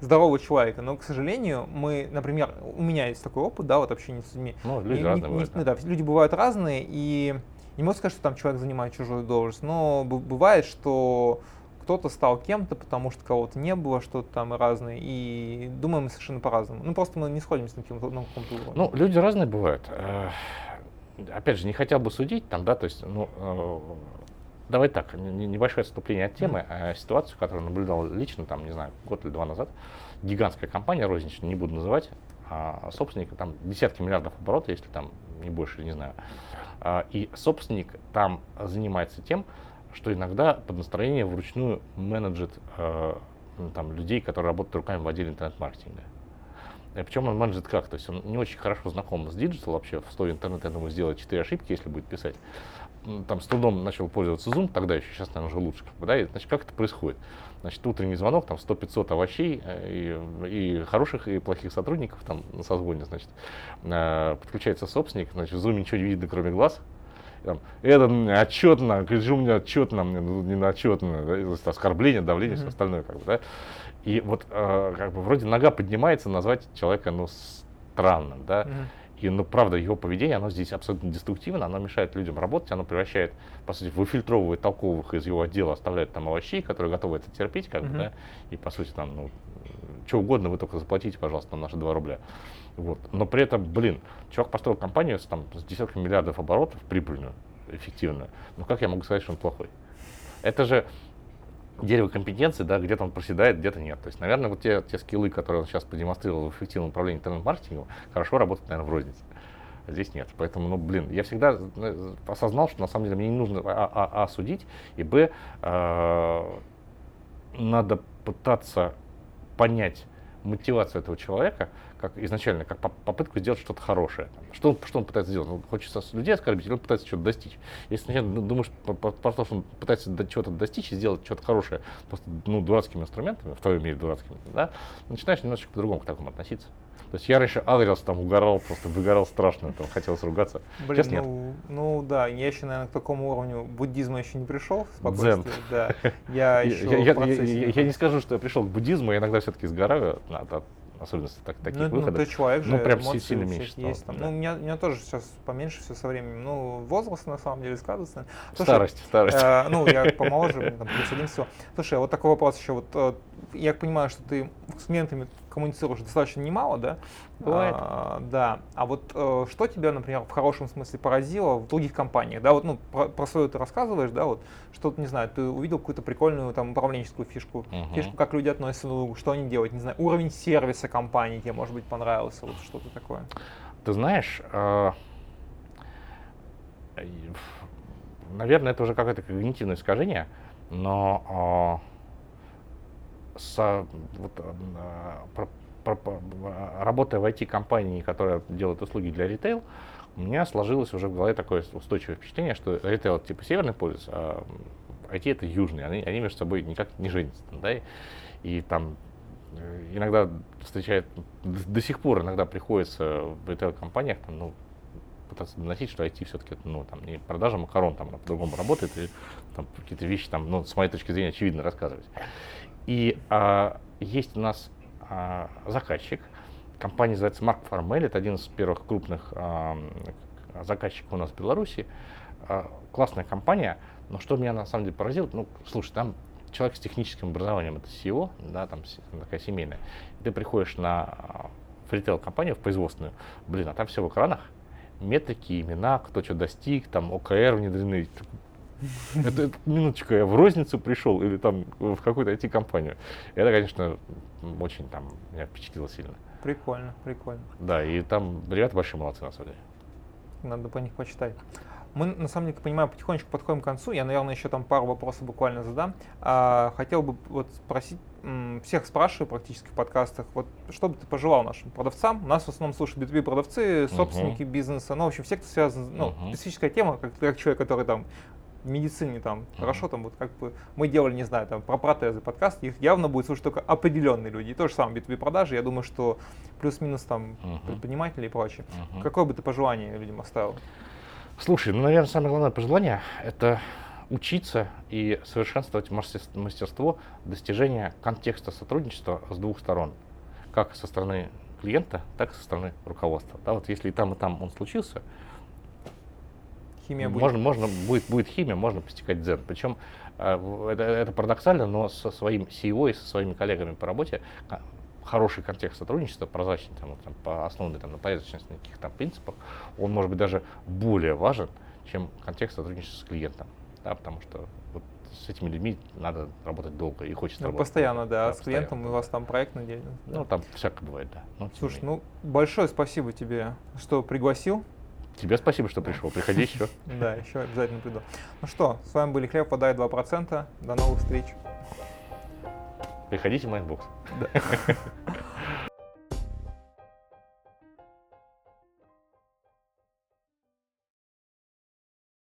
здорового человека. Но, к сожалению, мы, например, у меня есть такой опыт, да, вот общения с людьми. Ну, люди и, разные не, бывают. Не, да. да, люди бывают разные, и не могу сказать, что там человек занимает чужую должность, но бывает, что кто-то стал кем-то, потому что кого-то не было, что-то там разное, и думаем совершенно по-разному. Ну, просто мы не сходимся на, каком-то, уровне. Ну, люди разные бывают. Э, опять же, не хотел бы судить там, да, то есть, ну, э, давай так, небольшое отступление от темы, а ситуацию, которую наблюдал лично, там, не знаю, год или два назад, гигантская компания розничная, не буду называть, а собственник, там десятки миллиардов оборотов, если там не больше, не знаю. А, и собственник там занимается тем, что иногда под настроение вручную менеджит э, там, людей, которые работают руками в отделе интернет-маркетинга. Причем он менеджит как? То есть он не очень хорошо знаком с digital вообще, в слове интернет, я думаю, сделает четыре ошибки, если будет писать. Там с трудом начал пользоваться Zoom, тогда еще, сейчас, наверное, уже лучше. Да? и, значит, как это происходит? Значит, утренний звонок, там 100-500 вещей, э, и, и хороших, и плохих сотрудников там на созвоне, значит, э, подключается собственник, значит, в Zoom ничего не видно, кроме глаз, там, это отчетно, говорит, у меня отчетно, мне ну, не на отчетно, оскорбление, давление, mm-hmm. все остальное, как бы, да. И вот э, как бы вроде нога поднимается, назвать человека, ну, странным, да. Mm-hmm. И, ну, правда, его поведение, оно здесь абсолютно деструктивно, оно мешает людям работать, оно превращает, по сути, выфильтровывает толковых из его отдела, оставляет там овощей, которые готовы это терпеть, как mm-hmm. бы, да, и, по сути, там, ну, что угодно, вы только заплатите, пожалуйста, наши 2 рубля. Вот. Но при этом, блин, чувак построил компанию с, там, с десятками миллиардов оборотов, прибыльную, эффективную. Ну как я могу сказать, что он плохой? Это же дерево компетенции, да, где-то он проседает, где-то нет. То есть, наверное, вот те, те скиллы, которые он сейчас продемонстрировал в эффективном управлении интернет-маркетингом, хорошо работают, наверное, в рознице. А здесь нет. Поэтому, ну, блин, я всегда э, осознал, что на самом деле мне не нужно а, а, а судить, и б, э, надо пытаться понять мотивацию этого человека, как изначально, как попытку сделать что-то хорошее. Что он, что он пытается сделать? Он хочет людей оскорбить или он пытается что-то достичь? Если сначала думаешь про то, что он пытается чего-то достичь и сделать что-то хорошее просто ну, дурацкими инструментами, в твоем мире дурацкими, да, начинаешь немножечко по-другому к такому относиться. То есть я раньше агрился, там угорал, просто выгорал страшно, там хотелось ругаться. Блин, Сейчас ну, нет. ну да, я еще, наверное, к такому уровню буддизма еще не пришел. Дзен. Да. Я, еще я, я, я, я не скажу, что я пришел к буддизму, я иногда все-таки сгораю от, от особенности так, таких ну, выходов. Ну, ты человек ну, же, прям сильно меньше есть. Стало, там. Да. Ну, у меня, у меня тоже сейчас поменьше все со временем. Ну, возраст на самом деле сказывается. Слушай, старость, старость. Э, ну, я помоложе, мне там плюс один все. Слушай, а вот такой вопрос еще. Вот э, я понимаю, что ты с клиентами коммуницируешь достаточно немало, да? Бывает. А, да. А вот э, что тебя, например, в хорошем смысле поразило в других компаниях? Да, вот, ну, про, про свою ты рассказываешь, да, вот, что-то, не знаю, ты увидел какую-то прикольную там управленческую фишку, uh-huh. фишку, как люди относятся друг другу, что они делают, не знаю, уровень сервиса компании тебе, может быть, понравился, вот что-то такое. Ты знаешь, э, наверное, это уже какое-то когнитивное искажение, но э, со, вот, про, про, про, работая в IT-компании, которая делает услуги для ритейл, у меня сложилось уже в голове такое устойчивое впечатление, что ритейл типа северный полюс, а IT это южный, они, они между собой никак не женятся. Да? И, и там э, иногда встречает, до, до сих пор иногда приходится в ритейл-компаниях там, ну, пытаться доносить, что IT все-таки ну, там, не продажа макарон там по-другому работает, и там, какие-то вещи там, ну, с моей точки зрения, очевидно рассказывать. И а, есть у нас а, заказчик, компания называется Mark Farmel, это один из первых крупных а, заказчиков у нас в Беларуси. А, классная компания, но что меня на самом деле поразило, ну, слушай, там человек с техническим образованием, это SEO, да, там такая семейная. Ты приходишь на ритейл-компанию, в производственную, блин, а там все в экранах, метрики, имена, кто что достиг, там ОКР внедрены. Это, минуточку, я в розницу пришел или там в какую-то IT-компанию. Это, конечно, очень там меня впечатлило сильно. Прикольно, прикольно. Да, и там ребята большие молодцы, на самом деле. Надо по них почитать. Мы, на самом деле, понимаю, потихонечку подходим к концу. Я, наверное, еще там пару вопросов буквально задам. А, хотел бы вот спросить, всех спрашиваю практически в подкастах, вот что бы ты пожелал нашим продавцам? У нас в основном слушают B2B продавцы, собственники uh-huh. бизнеса, ну, в общем, все, кто связан, ну, uh-huh. специфическая тема, как, как человек, который там медицине там хорошо, там вот как бы мы делали, не знаю, там про протезы подкаст, их явно будет слушать только определенные люди. И то же самое B2B продажи, я думаю, что плюс-минус там mm-hmm. предприниматели и прочее. Mm-hmm. Какое бы ты пожелание людям оставил? Слушай, ну, наверное, самое главное пожелание – это учиться и совершенствовать мастерство достижения контекста сотрудничества с двух сторон, как со стороны клиента, так и со стороны руководства. Да, вот если и там, и там он случился, химия будет. Можно, можно будет, будет химия, можно постигать дзен. Причем э, это, это парадоксально, но со своим CEO и со своими коллегами по работе хороший контекст сотрудничества, прозрачный, там, там, по основанный там, на порядочности, на каких-то принципах, он может быть даже более важен, чем контекст сотрудничества с клиентом. Да, потому что вот с этими людьми надо работать долго и хочется ну, работать. Постоянно, да. да с клиентом да. у вас там проектная деятельность. Да. Ну, там всякое бывает, да. Но, Слушай, ну, большое спасибо тебе, что пригласил. Тебе спасибо, что пришел. Приходи еще. Да, еще обязательно приду. Ну что, с вами были Хлеб, подай 2%. До новых встреч. Приходите в Майнбокс. Да.